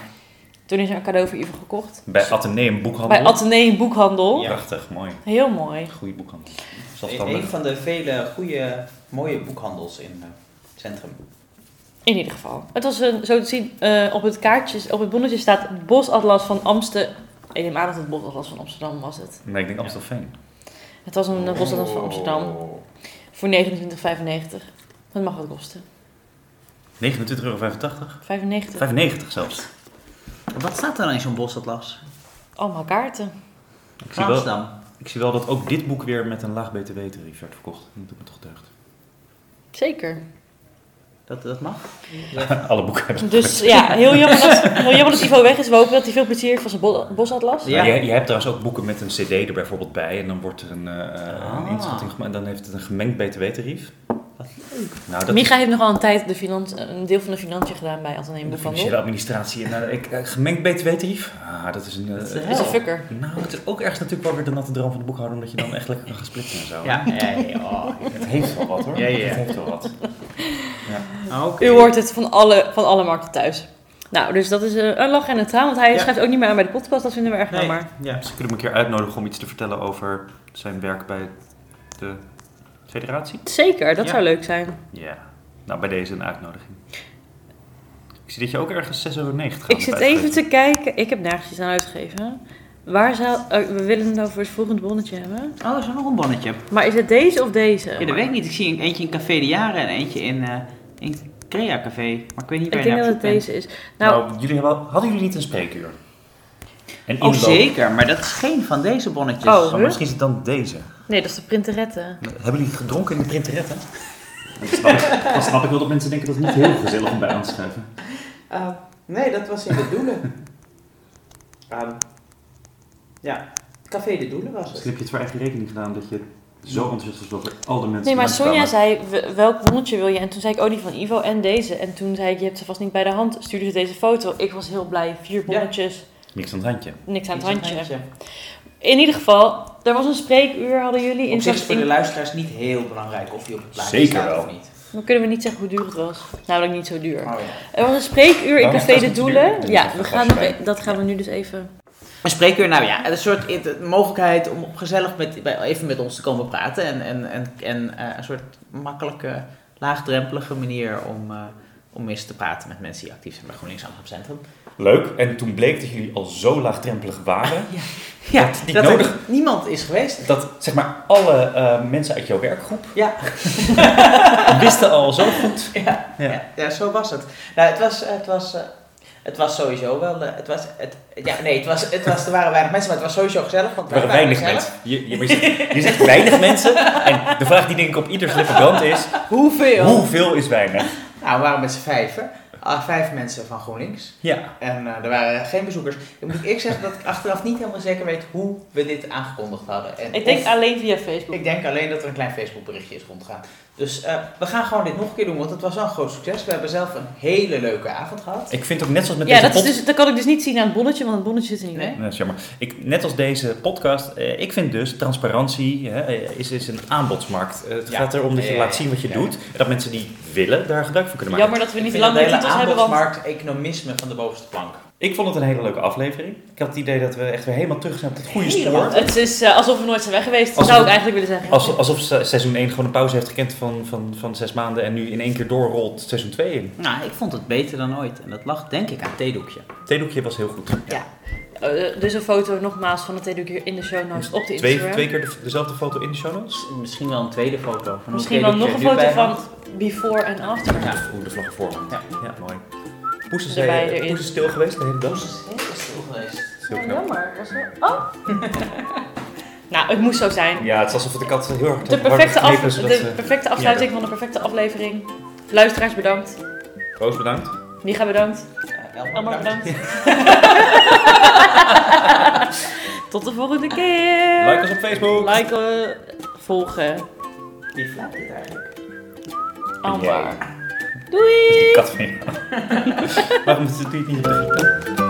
Speaker 4: Toen is er een cadeau voor Ivo gekocht.
Speaker 1: Bij Atheneum Boekhandel.
Speaker 4: Bij Atheneum Boekhandel.
Speaker 2: Ja.
Speaker 1: Prachtig, mooi.
Speaker 4: Heel mooi.
Speaker 1: Goeie boekhandel.
Speaker 2: Een,
Speaker 1: Zelfstandig.
Speaker 2: een van de vele goede, mooie boekhandels in eh, het centrum.
Speaker 4: In ieder geval. Het was een, zo te zien, eh, op het kaartje, op het bonnetje staat Bosatlas van Amsterdam. Ik neem aan dat het Bosatlas van Amsterdam was het.
Speaker 1: Nee, ik denk Amstelveen.
Speaker 4: Het was een eh, Bosatlas van Amsterdam
Speaker 2: Oh.
Speaker 4: voor 29,95. Dat mag wat kosten.
Speaker 1: 29,85 euro.
Speaker 4: 95.
Speaker 1: 95 zelfs.
Speaker 2: Wat staat er dan in zo'n bosatlas?
Speaker 4: Allemaal kaarten.
Speaker 1: Ik zie, wel,
Speaker 2: Amsterdam.
Speaker 1: ik zie wel dat ook dit boek weer met een laag btw-tarief werd verkocht. Dat doet me toch deugd.
Speaker 4: Zeker.
Speaker 2: Dat, dat mag?
Speaker 1: Alle boeken hebben
Speaker 4: Dus ja, heel jammer dat, heel jammer dat Ivo weg is. We hopen dat hij veel plezier heeft van zijn bo- bosatlas.
Speaker 2: Ja.
Speaker 1: Je, je hebt trouwens ook boeken met een cd er bijvoorbeeld bij. En dan wordt er een, eh, eh,
Speaker 2: Ah.
Speaker 1: een inschatting gemaakt. En dan heeft het een gemengd btw-tarief. Nou, dat
Speaker 4: Micha heeft nogal een tijd de een deel van de financiën gedaan bij Atheneum
Speaker 1: de financiële administratie. En, nou, ik, eh, gemengd btw-tarief? Ah, dat is een... eh,
Speaker 2: Dat is
Speaker 4: is een fucker.
Speaker 1: nou, het is ook ergens natuurlijk wel weer de natte droom van de boekhouder. Omdat je dan echt lekker kan gaan splitsen en zo.
Speaker 2: Ja, ja, ja. Oh,
Speaker 1: Het heeft wel wat hoor.
Speaker 2: Ja, ja.
Speaker 1: Het heeft wel wat.
Speaker 2: Oké.
Speaker 4: U hoort het van alle, van alle markten thuis. Nou, dus dat is eh, een lach en een traan, want hij
Speaker 2: Ja.
Speaker 4: schrijft ook niet meer aan bij de podcast. Dat vinden we erg jammer.
Speaker 2: ja.
Speaker 1: Misschien kunnen hem een keer uitnodigen om iets te vertellen over zijn werk bij de federatie.
Speaker 4: Zeker, dat
Speaker 2: Ja.
Speaker 4: zou leuk zijn.
Speaker 1: Ja. Nou, bij deze een uitnodiging. Ik zie dat je ook ergens 6,90 euro
Speaker 4: Ik zit even te kijken. Ik heb nergens iets aan uitgegeven. Waar zou... oh, we willen het nou voor het volgende bonnetje hebben.
Speaker 2: Oh, er is nog een bonnetje.
Speaker 4: Maar is het deze of deze?
Speaker 2: Ja, dat weet ik niet. Ik zie een- eentje in Café de Jaren en eentje in, eh in Crea Café. Maar ik weet niet waar
Speaker 4: Ik
Speaker 2: je
Speaker 4: denk dat het
Speaker 2: bent.
Speaker 4: deze is. Nou,
Speaker 1: Nou, jullie hebben, hadden jullie niet een spreekuur? En
Speaker 2: Oh, zeker. Maar dat is geen van deze bonnetjes.
Speaker 4: Oh.
Speaker 1: Oh, misschien is het dan deze.
Speaker 4: nee, dat is de printerette.
Speaker 1: Hebben jullie gedronken in de printerette? Dan snap, ik, snap ik wel dat mensen denken dat het niet heel gezellig om bij aan te schuiven.
Speaker 2: Ah, nee, dat was in de Doelen. Ehm, ja, Café de Doelen was
Speaker 1: Misschien
Speaker 2: het.
Speaker 1: heb je het voor eigen rekening gedaan dat je zo enthousiast was over al de mensen
Speaker 4: Nee, maar Sonja zei, "W- welk bonnetje wil je? En toen zei ik, oh, die van Ivo en deze. En toen zei ik, je hebt ze vast niet bij de hand. Stuurde ze deze foto. Ik was heel blij. Vier bonnetjes,
Speaker 1: Niks aan het handje.
Speaker 4: niks aan het handje. In ieder geval, er was een spreekuur, hadden jullie. In
Speaker 2: Op zich is voor de luisteraars niet heel belangrijk of je op het plaatje
Speaker 1: Zeker
Speaker 2: staat
Speaker 1: wel.
Speaker 2: of niet.
Speaker 4: Dan kunnen we niet zeggen hoe duur het was. Namelijk niet zo duur.
Speaker 2: Oh, ja.
Speaker 4: Er was een spreekuur in Café
Speaker 1: is
Speaker 4: de
Speaker 1: dat duur?
Speaker 4: Doelen.
Speaker 1: Dat
Speaker 4: Ja,
Speaker 1: is
Speaker 4: we gaan nog, e- dat gaan we nu dus even...
Speaker 2: Een spreekuur, nou ja, een soort mogelijkheid om gezellig met, even met ons te komen praten. En, en, en, en eh, een soort makkelijke, laagdrempelige manier om, eh, om eens te praten met mensen die actief zijn bij GroenLinks Amsterdam Centrum.
Speaker 1: Leuk. En toen bleek dat jullie al zo laagdrempelig waren.
Speaker 2: Ja,
Speaker 1: Dat niet
Speaker 2: dat er
Speaker 1: nodig.
Speaker 2: niemand is geweest.
Speaker 1: Dat zeg maar alle eh, mensen uit jouw werkgroep
Speaker 2: Ja,
Speaker 1: wisten al zo goed.
Speaker 2: ja,
Speaker 1: Ja.
Speaker 2: ja. ja, zo was het. Nou, het was, het was, eh, het was sowieso wel, eh, het was, het, ja, nee, het was, het was, er waren weinig mensen, maar het was sowieso gezellig. Want
Speaker 1: Er waren weinig
Speaker 2: gezellig.
Speaker 1: mensen. Je, je, je, zegt, je zegt weinig mensen. En de vraag die denk ik op ieders lippen brandt is:
Speaker 4: Hoeveel?
Speaker 1: hoeveel is weinig?
Speaker 2: Nou, we waren met z'n vijven. Ah, vijf mensen van GroenLinks.
Speaker 1: Ja.
Speaker 2: En eh, er waren geen bezoekers. Dan moet ik zeggen dat ik achteraf niet helemaal zeker weet hoe we dit aangekondigd hadden. En
Speaker 4: Ik denk
Speaker 2: of-
Speaker 4: alleen via Facebook.
Speaker 2: ik denk alleen dat er een klein Facebook berichtje is rondgegaan. Dus eh, we gaan gewoon dit nog een keer doen, want het was wel een groot succes. We hebben zelf een hele leuke avond gehad.
Speaker 1: Ik vind ook net zoals met
Speaker 4: Ja,
Speaker 1: deze
Speaker 4: dat, is
Speaker 1: pod-
Speaker 4: dus, dat kan ik dus niet zien aan het bonnetje, want het bonnetje zit er niet
Speaker 2: Nee?
Speaker 4: in.
Speaker 1: Nee, dat is jammer. Ik, net als deze podcast, eh, ik vind dus transparantie hè, eh, is, is een aanbodsmarkt. Het
Speaker 2: Ja.
Speaker 1: gaat erom dat je
Speaker 2: Ja, ja,
Speaker 1: laat zien wat je
Speaker 2: ja.
Speaker 1: doet. En dat mensen die willen daar gebruik van kunnen maken.
Speaker 4: Jammer dat we niet
Speaker 2: het hele
Speaker 4: titels hebben, want...
Speaker 2: aanbodmarkt-economisme van de bovenste plank.
Speaker 1: Ik vond het een hele leuke aflevering. Ik had het idee dat we echt weer helemaal terug zijn op het goede spoor.
Speaker 4: Het is eh, alsof we nooit zijn weg geweest,
Speaker 1: Alsof
Speaker 4: zou ik eigenlijk willen zeggen.
Speaker 1: Alsof, alsof se- seizoen 1 gewoon een pauze heeft gekend van, van, van zes maanden en nu in één keer doorrolt seizoen 2 in.
Speaker 2: Nou, ik vond het beter dan ooit. En dat lag denk ik aan het theedoekje.
Speaker 1: Theedoekje was heel goed.
Speaker 4: Ja. Eh, dus een foto nogmaals van het theedoekje in de show notes op de
Speaker 1: Twee,
Speaker 4: Instagram.
Speaker 1: twee keer de- dezelfde foto in de show notes.
Speaker 2: Misschien wel een tweede foto. Van
Speaker 4: Misschien wel nog een foto van before en after.
Speaker 2: Ja.
Speaker 1: Hoe de vlag ervoor.
Speaker 2: Ja.
Speaker 1: ja, mooi. Poes is,
Speaker 4: Erbij
Speaker 1: eh,
Speaker 4: erin.
Speaker 1: Poes is stil geweest de hele dag.
Speaker 2: Dat is stil geweest.
Speaker 1: Heel
Speaker 4: Ja,
Speaker 1: knap.
Speaker 4: jammer. Was wel... Oh! nou, het moest zo zijn.
Speaker 1: Ja, het is alsof de kat heel erg
Speaker 4: De perfecte, af,
Speaker 1: is,
Speaker 4: de
Speaker 1: ze-
Speaker 4: perfecte afsluiting van de perfecte aflevering. Luisteraars bedankt.
Speaker 1: Roos, bedankt.
Speaker 4: Micha bedankt.
Speaker 2: Uh,
Speaker 4: Elmar bedankt. Tot de volgende keer.
Speaker 1: Like ons op Facebook.
Speaker 4: Liken, volgen.
Speaker 2: Wie fluit dit eigenlijk?
Speaker 4: Almar. Doei!
Speaker 1: Die kat van jou. Waarom doe je het niet op de?